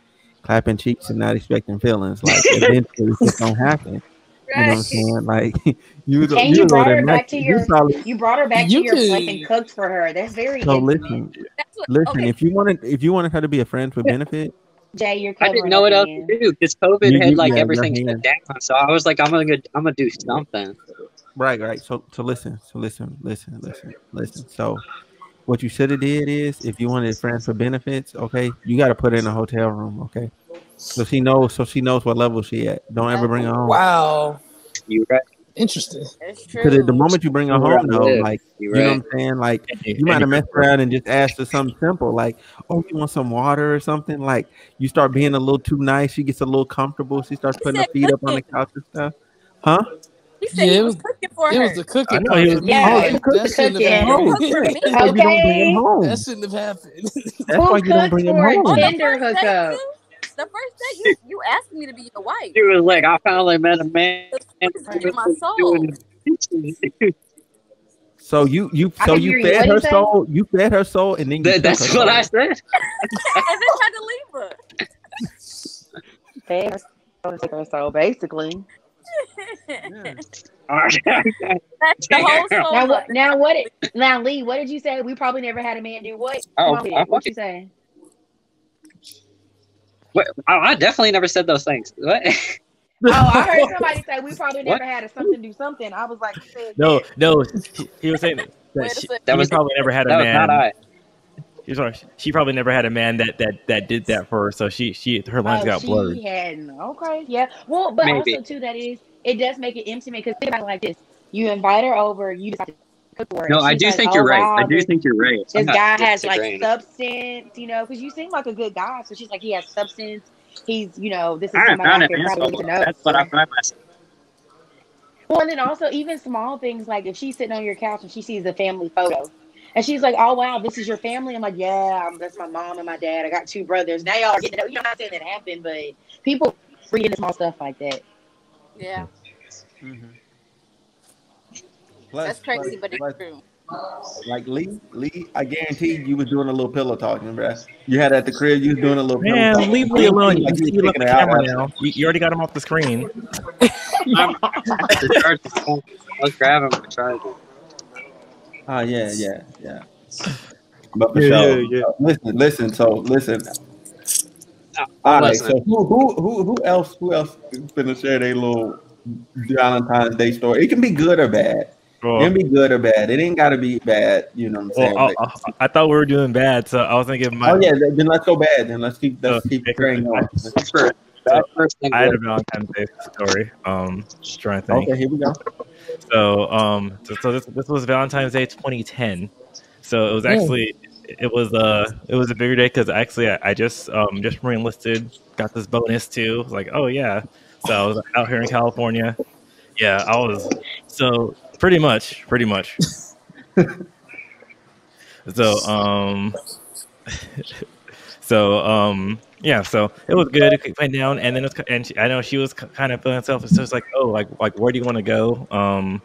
clapping cheeks and not expecting feelings. Like eventually, it's just gonna happen. You know what I'm saying? Like you, And you was brought her there back to your- you probably- You brought her back You to your could- place and cooked for her. That's very So listen, That's what, listen. okay, If you wanted, if you wanted her to be a friend with benefit, Jay, you're I didn't know what else to do because COVID You- had you- like yeah, everything shut hand. down. So I was like, I'm gonna I'm gonna do something. Right, right. So, so listen, so listen, listen, listen, listen. So, what you should have did is, if you wanted friends for benefits, okay, you got to put her in a hotel room, okay, so she knows, so she knows what level she at. Don't ever bring her oh, home. Wow, You right? Interesting. Because the moment you bring her You're home, though, like You you know what I'm saying, like And you might have messed around and just asked her something simple, like, "Oh, you want some water or something?" Like you start being a little too nice, she gets a little comfortable, she starts putting her feet up on the couch and stuff. Huh? He said Yeah, he it was was- cooking for It her. was the cooking I know he was- Yeah, Like, that shouldn't have happened. yeah. That's why you don't bring him home. That shouldn't have happened. That's why you don't bring him a home. On Tinder hookup? Too. The first day, you, you asked me to be your wife. She was like, I finally met a man. And my soul. So you you so you hear you. fed her you soul, you fed her soul, and then you That, that's what soul. I said. and then tried to leave her. Fair. So, so basically, That's the whole soul. now what? Now what? It, now Lee, what did you say? We probably never had a man do what? Oh, Come on with I it. What you say? What? I, I definitely never said those things. What? Oh, I heard somebody say we probably What? never had a something do something. I was like, you no, no, he- he was saying that, that she. That he was- probably never had a man. not I. He was she probably never had a man that that that did that for her. So she she her lines oh, got she blurred. hadn't. Okay, yeah. Well, but Maybe. also too, that is it does make it intimate because think about it like this: you invite her over, you decide to cook for her. No, and I do like, think oh, you're right. wow, I do think you're right. I'm this guy has like disagreeing. substance, you know, because you seem like a good guy. So she's like, he has substance. He's, you know, this is I somebody found I it, probably get to know. That's what I find myself. Well, and then also even small things like if she's sitting on your couch and she sees a family photo, And she's like, "Oh wow, this is your family." I'm like, "Yeah, um, that's my mom and my dad. I got two brothers. Now y'all are getting. You know, I'm not saying that happened, but people read into small stuff like that. Yeah, Mhm. Plus, that's crazy, plus- but it's plus, true. Like Lee, Lee, I guarantee you was doing a little pillow talking, bruh. You had at the crib, you was doing a little pillow Man, talking. leave me alone. You Like can see you you left taking the camera now. You, you already got him off the screen. I'm, I charge the phone. I was grabbing my charger. Oh yeah, yeah, yeah. But for Yeah, sure. yeah, yeah. Listen, listen. So listen. All right. So who who who who else who else is gonna share their little Valentine's Day story? It can be good or bad. It can be good or bad. It ain't gotta be bad. You know what I'm saying? Well, I, I, I thought we were doing bad, so I was thinking. My, oh yeah. Then then let's go bad. Then let's keep let's Oh, keep okay. carrying on. For, that first thing I had a Valentine's Day story. Um, just trying to think. Okay, here we go. So, um, so, so this, this was Valentine's Day 2010. So it was actually it was uh it was a bigger day because actually I, I just um just re-enlisted, got this bonus too. Like, oh yeah. So I was out here in California. Yeah, I was so pretty much, pretty much. so um, so um, yeah, so it was good. It went down, and then it was, and she, I know she was kind of feeling herself. So it's like, oh, like like where do you want to go? Um,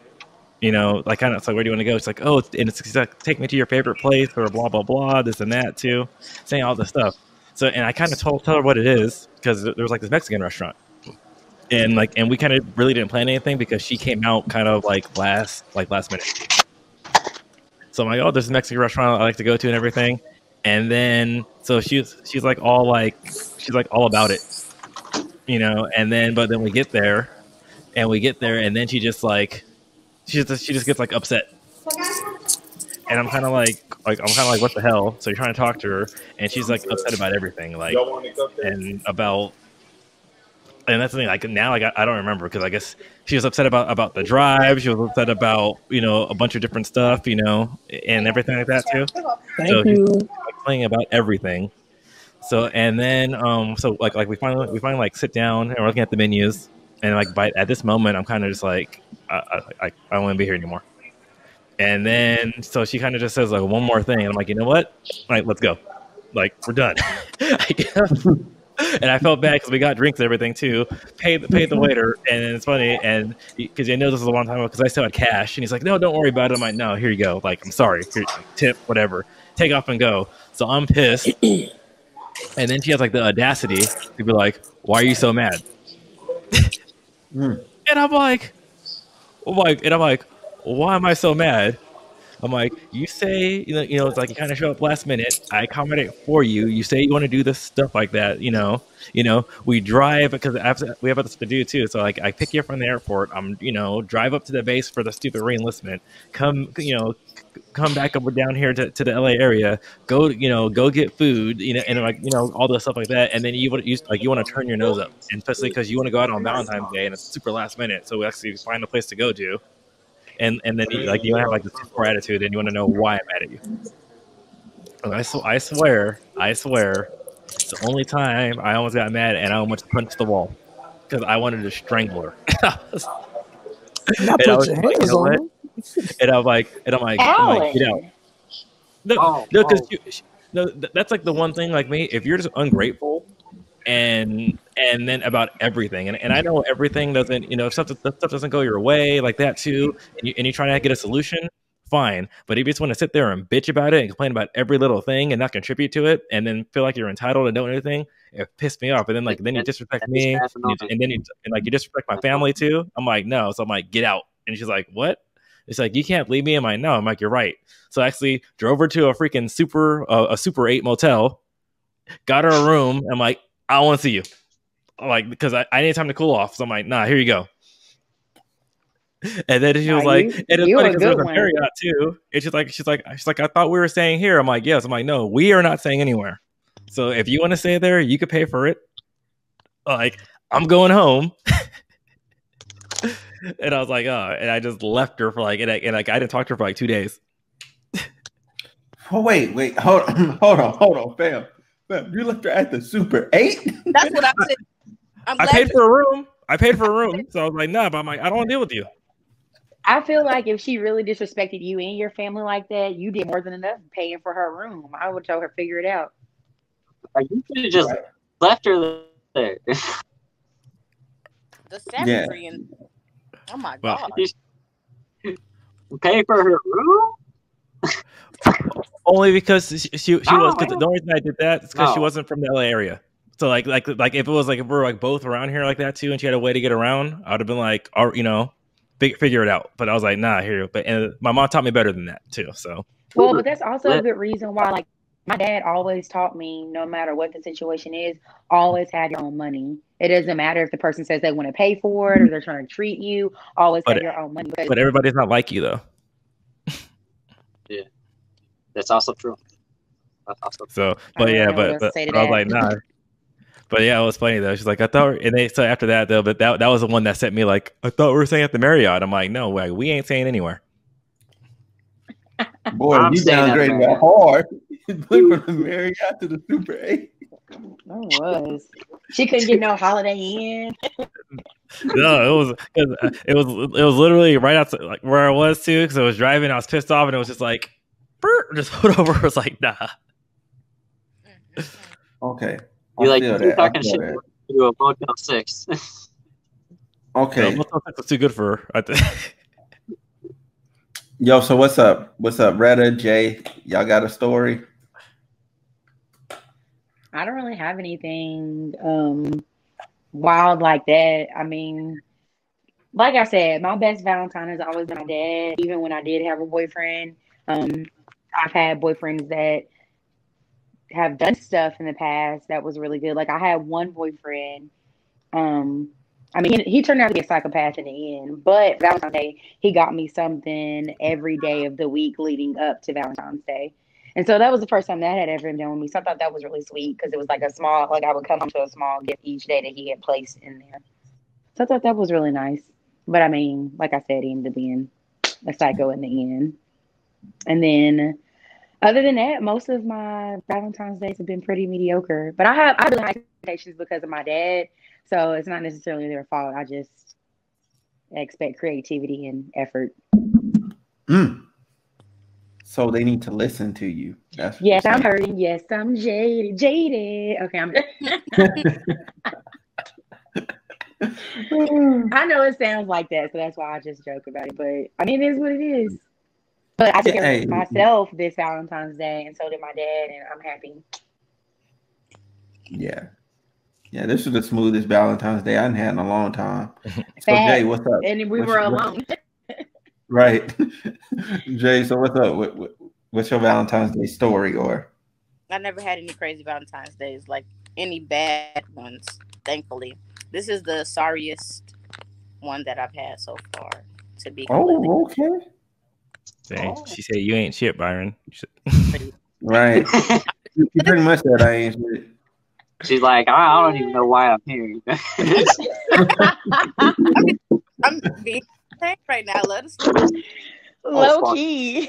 you know, like kind of like where do you want to go? It's like, oh, and it's, it's like take me to your favorite place or blah blah blah, this and that too, saying all this stuff. So and I kind of told tell her what it is because there was like this Mexican restaurant, and like and we kind of really didn't plan anything because she came out kind of like last like last minute. So I'm like, oh, there's a Mexican restaurant I like to go to and everything. And then so she's she's like all like she's like all about it, you know. And then but then we get there, and we get there, and then she just like she just she just gets like upset. And I'm kind of like like I'm kind of like what the hell? So you're trying to talk to her, and she's like upset about everything, like and about and that's the thing. Like now, like I, I don't remember because I guess she was upset about about the drive. She was upset about you know a bunch of different stuff, you know, and everything like that too. Thank So- you. Like playing about everything. So and then um so like like we finally we finally like sit down and we're looking at the menus and like by at this moment I'm kind of just like I I, I, I don't want to be here anymore. And then so she kind of just says like one more thing and I'm like you know what like let's go like we're done. I get up. And I felt bad because we got drinks and everything too. Paid paid the waiter, and it's funny, and because I know this is a long time ago, because I still had cash, and he's like, "No, don't worry about it." I'm like, "No, here you go. Like, I'm sorry. Here, tip, whatever. Take off and go." So I'm pissed, and then she has like the audacity to be like, "Why are you so mad?" Mm. And I'm like, I'm like, and I'm like, "Why am I so mad?" I'm like, you say, you know, you know, it's like you kind of show up last minute. I accommodate for you. You say you want to do this stuff like that, you know. You know, we drive because we have other stuff to do too. So like, I pick you up from the airport. I'm, you know, drive up to the base for the stupid reenlistment. Come, you know, come back up down here to, to the LA area. Go, you know, go get food. You know, and like, you know, all this stuff like that. And then you want, you like, you want to turn your nose up, and especially because you want to go out on Valentine's Day and it's super last minute. So we actually find a place to go to and and then you, like you have like this poor attitude, and you want to know why I'm mad at you. And I, sw- I swear, I swear, it's the only time I almost got mad and I almost punched the wall because I wanted to strangle her. And I put was your like, you hands know on what? them. and I'm like, and I'm like, I'm like, get out. Alan. No, Oh, no, because oh. no, that's like the one thing. Like me, if you're just ungrateful, and and then about everything, and, and I know everything doesn't, you know, if stuff, stuff doesn't go your way, like that too, and you and you try to get a solution, fine. But if you just want to sit there and bitch about it and complain about every little thing and not contribute to it, and then feel like you're entitled to know anything, it pissed me off. And then like then you disrespect me, and, and then you and like you disrespect my family too. I'm like, no. So I'm like, get out. And she's like, what? It's like you can't leave me. I'm like, no. I'm like, you're right. So I actually drove her to a freaking super uh, a super eight motel, got her a room. I'm like, I want to see you, like because I, I need time to cool off. So I'm like, nah, here you go. And then she was Nah, like, you- and it's funny because it was a one. Marriott too. And she's like, she's like, she's like, I thought we were staying here. I'm like, yes. I'm like, no, we are not staying anywhere. So if you want to stay there, you could pay for it. Like, I'm going home. and I was like, oh, and I just left her for like, and, I, and like, I didn't talk to her for like two days. Oh wait, wait, hold on, hold on, hold on, fam. Fam, you left her at the Super Eight. That's what I said. I'm I glad paid for a room. I paid for a room. So I was like, nah, but I'm like, I don't want to deal with you. I feel like if she really disrespected you and your family like that, you did more than enough paying for her room. I would tell her figure it out. Like, you could have just Right. left her there. The Yeah. savagery and oh my Well, god. Pay for her room? Only because she she, she No, was. Cause the only reason I did that is because she wasn't from the LA area. So like like like if it was like if we were like both around here like that too, and she had a way to get around, I would have been like, or you know, fig- figure it out. But I was like, nah, here. But and my mom taught me better than that too. So Well, but that's also a good reason why, like, my dad always taught me no matter what the situation is, always have your own money. It doesn't matter if the person says they want to pay for it or mm-hmm. they're trying to treat you, always But- have your own money. But everybody's not like you though. That's also true. That's also So, but don't yeah, but, but, to say to but I was like, nah. But yeah, it was funny though. She's like, I thought, and they so after that though, but that that was the one that sent me like, I thought we were staying at the Marriott. I'm like, no, like, we ain't staying anywhere. Boy, I'm you saying downgraded man. that hard. Went from the Marriott to the Super Eight. it was. She couldn't get no Holiday Inn. no, it was 'cause, uh, it was it was literally right outside like where I was too. Because I was driving, I was pissed off, and it was just like, "Brr," just put over. I was like, nah. Okay. I You like feel you that. Talking shit that. to a Motel Six. Okay. No, Motel Six was too good for her. I think. Yo, so what's up? What's up, Retta, Jay? Y'all got a story? I don't really have anything um wild like that. I mean, like I said, my best Valentine has always been my dad. Even when I did have a boyfriend, um, I've had boyfriends that have done stuff in the past that was really good. Like I had one boyfriend. Um, I mean, he, he turned out to be a psychopath in the end, but Valentine's Day, he got me something every day of the week leading up to Valentine's Day. And so that was the first time that had ever been done with me. So I thought that was really sweet because it was like a small, like I would come home to a small gift each day that he had placed in there. So I thought that was really nice. But I mean, like I said, he ended up being a psycho in the end. And then, other than that, most of my Valentine's days have been pretty mediocre. But I have I have high expectations because of my dad, so it's not necessarily their fault. I just expect creativity and effort. Mm. So they need to listen to you. That's Yes, I'm hurting. Yes, I'm jaded. Jaded. Okay, I'm. I know it sounds like that, so that's why I just joke about it. But I mean, it is what it is. But I took care Hey. myself this Valentine's Day, and so did my dad, and I'm happy. Yeah. Yeah, this is the smoothest Valentine's Day I've had in a long time. So Facts. Jay, what's up? And we What's were your- alone. Right. Jay, so what's up? What, what, what's your Valentine's Day story or I never had any crazy Valentine's days, like any bad ones, thankfully. This is the sorriest one that I've had so far, to be oh, completely Oh, okay. Dang, Oh. She said, "You ain't shit, Byron." Right. you you pretty much said I ain't shit. She's like, I, I don't even know why I'm here. I'm being frank right now. Let us Low oh, fuck. key.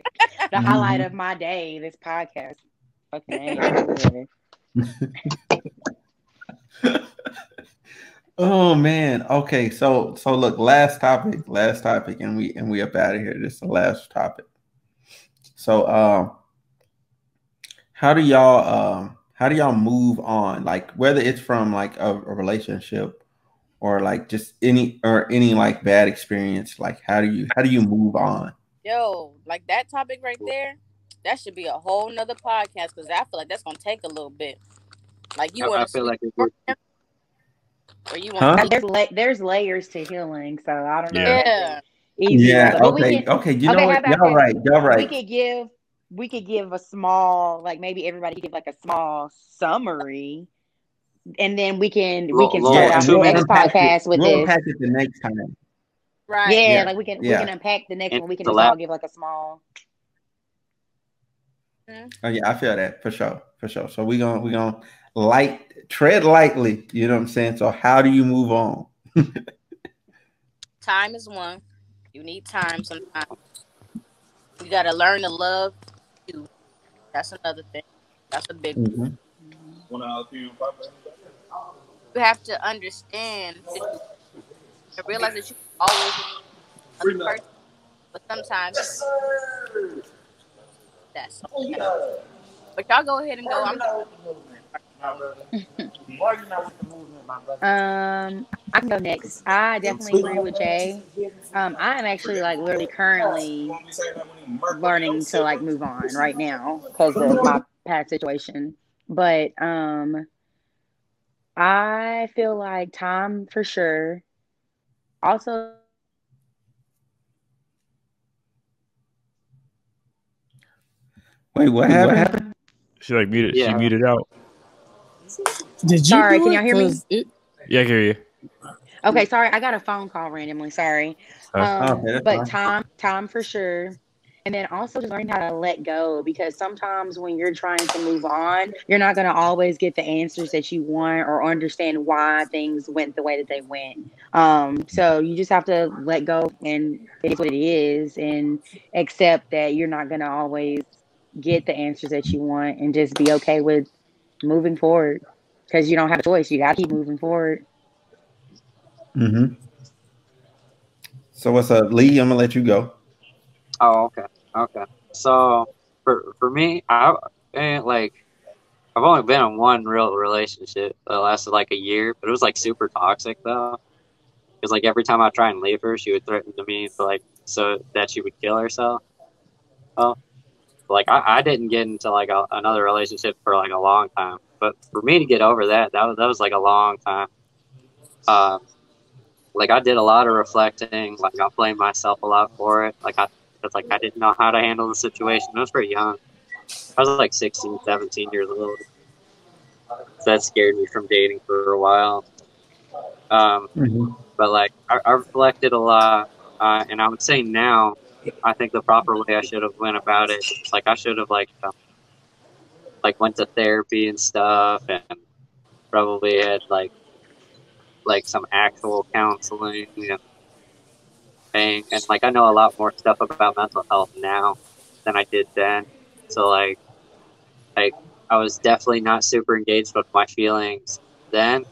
the highlight of my day, this podcast. Okay. Oh man. Okay. So so look, last topic, last topic, and we and we up out of here. This is the last topic. So um how do y'all um how do y'all move on? Like whether it's from like a, a relationship or like just any or any like bad experience, like how do you how do you move on? Yo, like that topic right there, that should be a whole nother podcast because I feel like that's gonna take a little bit. Like you I, I want to feel like it's or you Huh? want there's la- there's layers to healing, so I don't know. yeah. Easy. Yeah, But okay, can- okay. You okay, know how what? about Y'all this? right, y'all we could give we could give a small like maybe everybody give like a small summary and then we can we can lo- start yeah, off two next unpack it- podcast with we'll this. unpack it the next time. Right. Yeah, Yeah, like we can yeah. we can unpack the next And one. We can just last- all give like a small Oh yeah, I feel that for sure, for sure. So we gonna we gonna light tread lightly. You know what I'm saying? So how do you move on? Time is one. You need time sometimes. You gotta learn to love you. That's another thing. That's a big Mhm. you have to understand that you- and realize that you always person, but sometimes that's you. But y'all go ahead and go. I'm um, I can go next. I definitely agree with Jay. Um, I am actually like literally currently learning to like move on right now because of my past situation. But um, I feel like time for sure. Also, Wait, what happened? What happened? She like muted. Yeah. She muted out. Did you? Sorry, can y'all hear me? It... Yeah, I hear you. Okay, sorry, I got a phone call randomly. Sorry, um, okay, but fine. time, time for sure. And then also just learning how to let go because sometimes when you're trying to move on, you're not going to always get the answers that you want or understand why things went the way that they went. Um, so you just have to let go and it is what it is and accept that you're not going to always get the answers that you want and just be okay with moving forward because you don't have a choice. You got to keep moving forward. Mm-hmm. So what's up, Lee? I'm gonna let you go. Oh, okay, okay. So for for me, I and like I've only been in one real relationship that lasted like a year, but it was like super toxic though. Because like every time I try and leave her, she would threaten to me for like so that she would kill herself. Oh, like I, I didn't get into like a, another relationship for like a long time, but for me to get over that, that was that was like a long time. Uh, like I did a lot of reflecting. Like I blamed myself a lot for it. Like I, it's like I didn't know how to handle the situation. I was pretty young. I was like 16, 17 years old. That scared me from dating for a while. Um, mm-hmm. But like I, I, reflected a lot, uh, and I would say now I think the proper way I should have went about it. Like I should have like um, like went to therapy and stuff, and probably had like like some actual counseling and and, and like I know a lot more stuff about mental health now than I did then. So like like I was definitely not super engaged with my feelings then,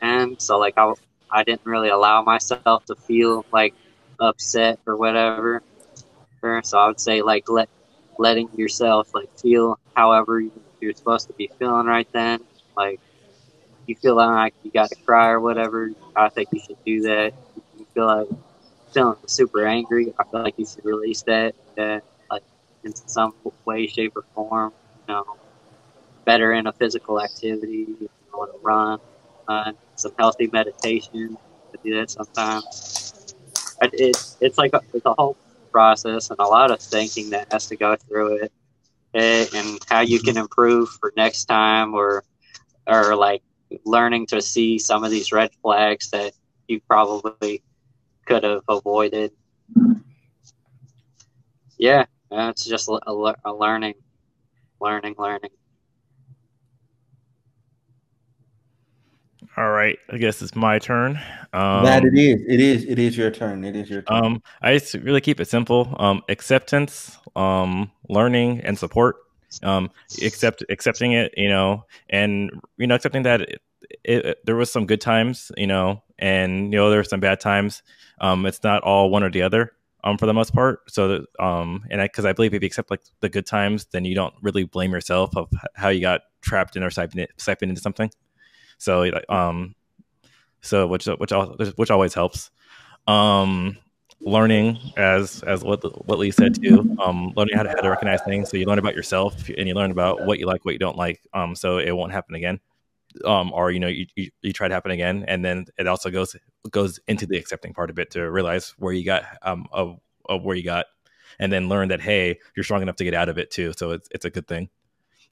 and so like I I didn't really allow myself to feel like upset or whatever. So I would say like let letting yourself like feel however you're supposed to be feeling right then. Like you feel like you got to cry or whatever, I think you should do that. you feel like feeling super angry, I feel like you should release that, that like in some way, shape, or form. You know, better in a physical activity. You want to run, uh, some healthy meditation. I do that sometimes. It, it's like a, it's a whole process and a lot of thinking that has to go through it and how you can improve for next time or or like learning to see some of these red flags that you probably could have avoided yeah it's just a, a learning learning learning All right, I guess it's my turn. Um, that it is. It is. It is your turn. It is your turn. Um, I just really keep it simple. Um, acceptance, um, learning, and support. Um, accept accepting it, you know, and you know, accepting that it, it, there was some good times, you know, and you know, there were some bad times. Um, it's not all one or the other. Um, for the most part. So, that, um, and I, because I believe if you accept like the good times, then you don't really blame yourself of how you got trapped in or siphoned, siphoned into something. So um, so which which which always helps. Um, learning as as what what Lee said too. Um, learning how to, how to recognize things. So you learn about yourself and you learn about what you like, what you don't like. Um, so it won't happen again. Um, or you know you, you, you try to happen again, and then it also goes goes into the accepting part of it to realize where you got um of, of where you got, and then learn that hey you're strong enough to get out of it too. So it's it's a good thing.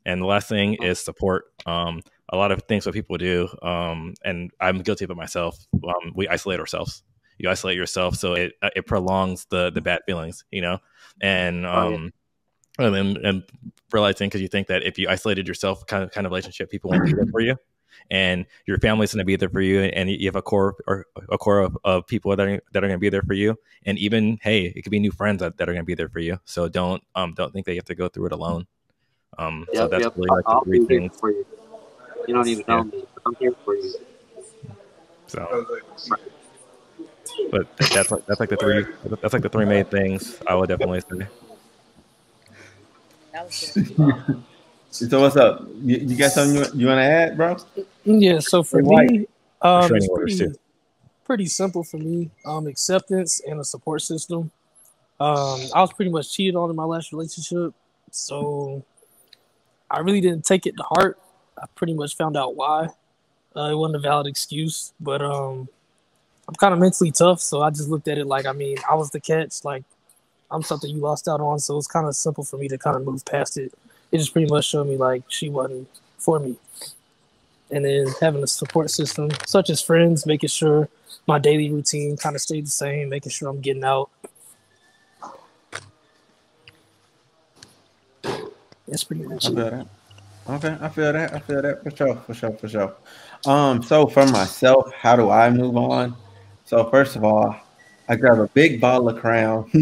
And the last thing is support. Um, a lot of things what people do, um, and I'm guilty of it myself. Um, we isolate ourselves. You isolate yourself, so it uh, it prolongs the the bad feelings, you know, and um, oh, yeah. and then and realizing because you think that if you isolated yourself, kind of kind of relationship, people won't be there for you, and your family's going to be there for you, and you have a core or a core of, of people that are that are going to be there for you, and even hey, it could be new friends that, that are going to be there for you. So don't um don't think that you have to go through it alone. Um, yep, so that's yep. really like I'll the three things. For you. you don't even know yeah. me. I'm here for you. So. But that's like that's like the three that's like the three main things I would definitely say. so what's up? You, you got something you, you want to add, bro? Yeah. So for me, um, it's pretty, pretty simple for me. Um, acceptance and a support system. Um, I was pretty much cheated on in my last relationship, so I really didn't take it to heart. I pretty much found out why. Uh, it wasn't a valid excuse, but um, I'm kind of mentally tough, so I just looked at it like, I mean, I was the catch. Like, I'm something you lost out on, so it's kind of simple for me to kind of move past it. It just pretty much showed me like she wasn't for me. And then having a support system, such as friends, making sure my daily routine kind of stayed the same, making sure I'm getting out. That's pretty much I it. that. Okay, I feel that. I feel that for sure, for sure, for sure. Um, so for myself, how do I move on? So first of all, I grab a big bottle of Crown.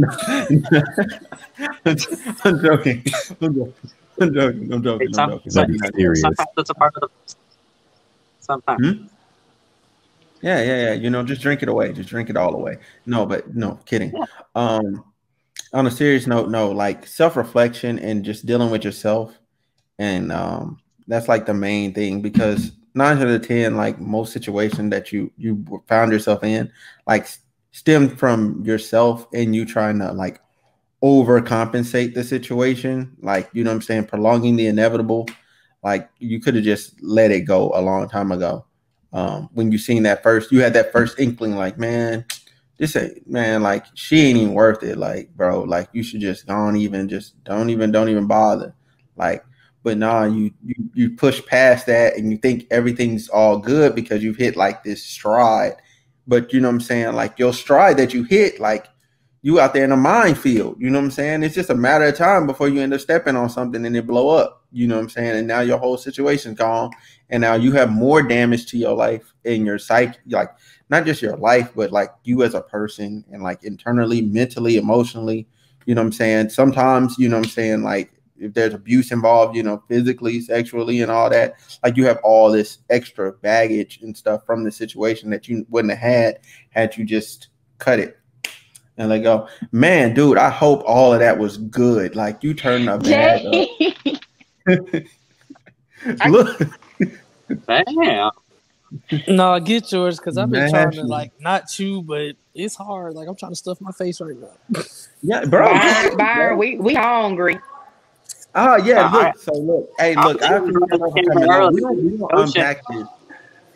I'm joking. I'm joking. I'm joking. I'm joking. I'm joking. Sometimes it's a part of the. Sometimes. Hmm? Yeah, yeah, yeah. You know, just drink it away. Just drink it all away. No, but no, kidding. Um, on a serious note, no, like self-reflection and just dealing with yourself. And um, that's like the main thing because nine out of ten, like most situation that you you found yourself in, like stemmed from yourself and you trying to like overcompensate the situation. Like, you know what I'm saying? Prolonging the inevitable. Like you could have just let it go a long time ago. Um, when you seen that first, you had that first inkling, like, man, this ain't man, like she ain't even worth it. Like, bro, like you should just don't even just don't even don't even bother. Like, but nah, you you you push past that and you think everything's all good because you've hit like this stride. But you know what I'm saying? Like your stride that you hit, like you out there in a minefield. You know what I'm saying? It's just a matter of time before you end up stepping on something and it blow up. You know what I'm saying? And now your whole situation's gone, and now you have more damage to your life and your psyche, like not just your life, but like you as a person and like internally, mentally, emotionally. You know what I'm saying? Sometimes, you know what I'm saying, like if there's abuse involved, you know, physically, sexually, and all that, like you have all this extra baggage and stuff from the situation that you wouldn't have had had you just cut it and they go, man, dude, I hope all of that was good. Like you turned a bad up. Look, Damn. No, I get yours because I've been trying to like not chew, but it's hard. Like I'm trying to stuff my face right now. yeah, bro. Byron, Byron, we we hungry. Oh yeah, look. So look, hey, look. I we y'all for came coming on. early. We don't, we don't shit. unpack this.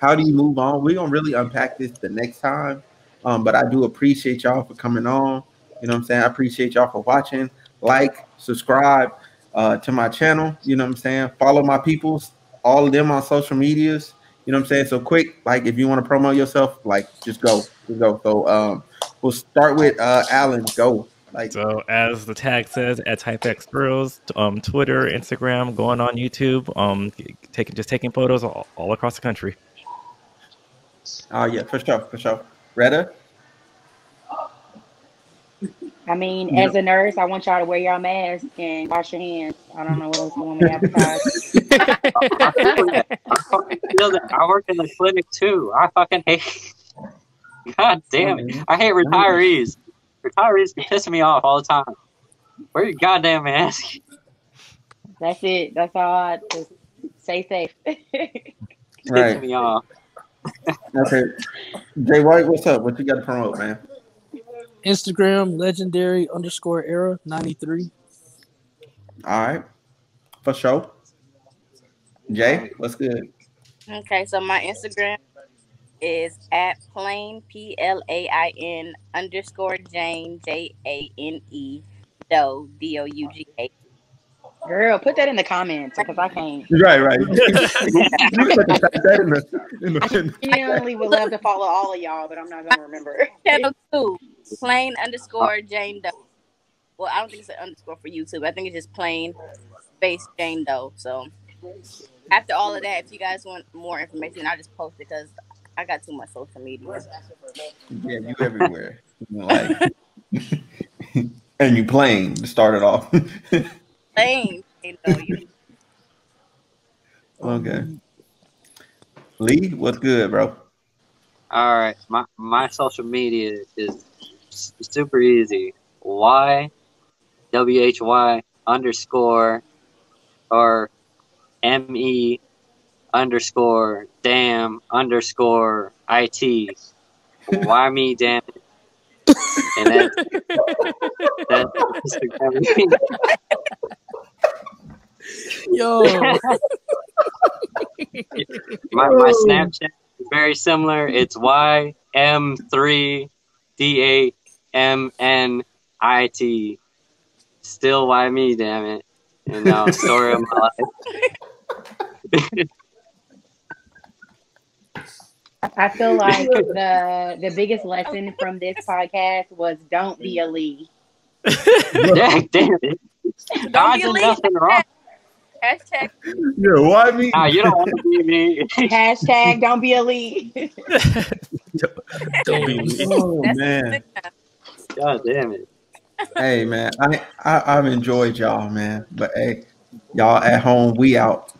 How do you move on? We're gonna really unpack this the next time. Um, but I do appreciate y'all for coming on. You know what I'm saying? I appreciate y'all for watching. Like, subscribe uh, to my channel. You know what I'm saying? Follow my peoples, all of them on social medias. You know what I'm saying? So quick, like if you want to promote yourself, like just go, just go. So um, we'll start with uh, Alan. Go. Like So as the tag says, at TypeX Bros, um, Twitter, Instagram, going on YouTube, um, taking just taking photos all, all across the country. Oh yeah, for sure, for sure. Retta, I mean, Yeah. as a nurse, I want y'all to wear your mask and wash your hands. I don't know what else you want me to advertise. I feel that. I feel that. I work in the clinic too. I fucking hate. God damn it! I hate retirees. Retirees be pissing me off all the time. Wear your goddamn mask. That's it. That's all. I just stay safe. Pissing right? me off. Okay. Jay White, what's up? What you got to promote, man? Instagram legendary underscore era ninety three. All right, for sure. Jay, what's good? Okay, so my Instagram is at plain P L A I N underscore Jane J A N E Doe D O U G A. Girl, put that in the comments because I can't. Right, right. you put that in the, in the, in Genuinely would love to follow all of y'all, but I'm not gonna remember. Channel two, plain underscore Jane Doe. Well, I don't think it's an underscore for YouTube. I think it's just plain space Jane Doe. So after all of that, if you guys want more information, I'll just post it because I got too much social media. yeah, you everywhere. Like, and you playing to start it off. Plain Jane Doe. You okay. Lee, what's good, bro? All right, my my social media is super easy. Y W H Y underscore or M E underscore damn underscore IT. Why me damn it? And that's, that's Yo. my, my Snapchat is very similar. It's Y M three D A M N I T. Still why me, damn it. You know, story of my life. I feel like the the biggest lesson from this podcast was don't be a Lee. Dang, damn it. Don't be a did Lee. nothing wrong. Hashtag Yeah, why me? Ah, you don't want to be me. Hashtag don't be a Lee. Don't be me. Oh that's man. good enough. God damn it. Hey man, I, I I've enjoyed y'all, man. But hey, y'all at home, we out.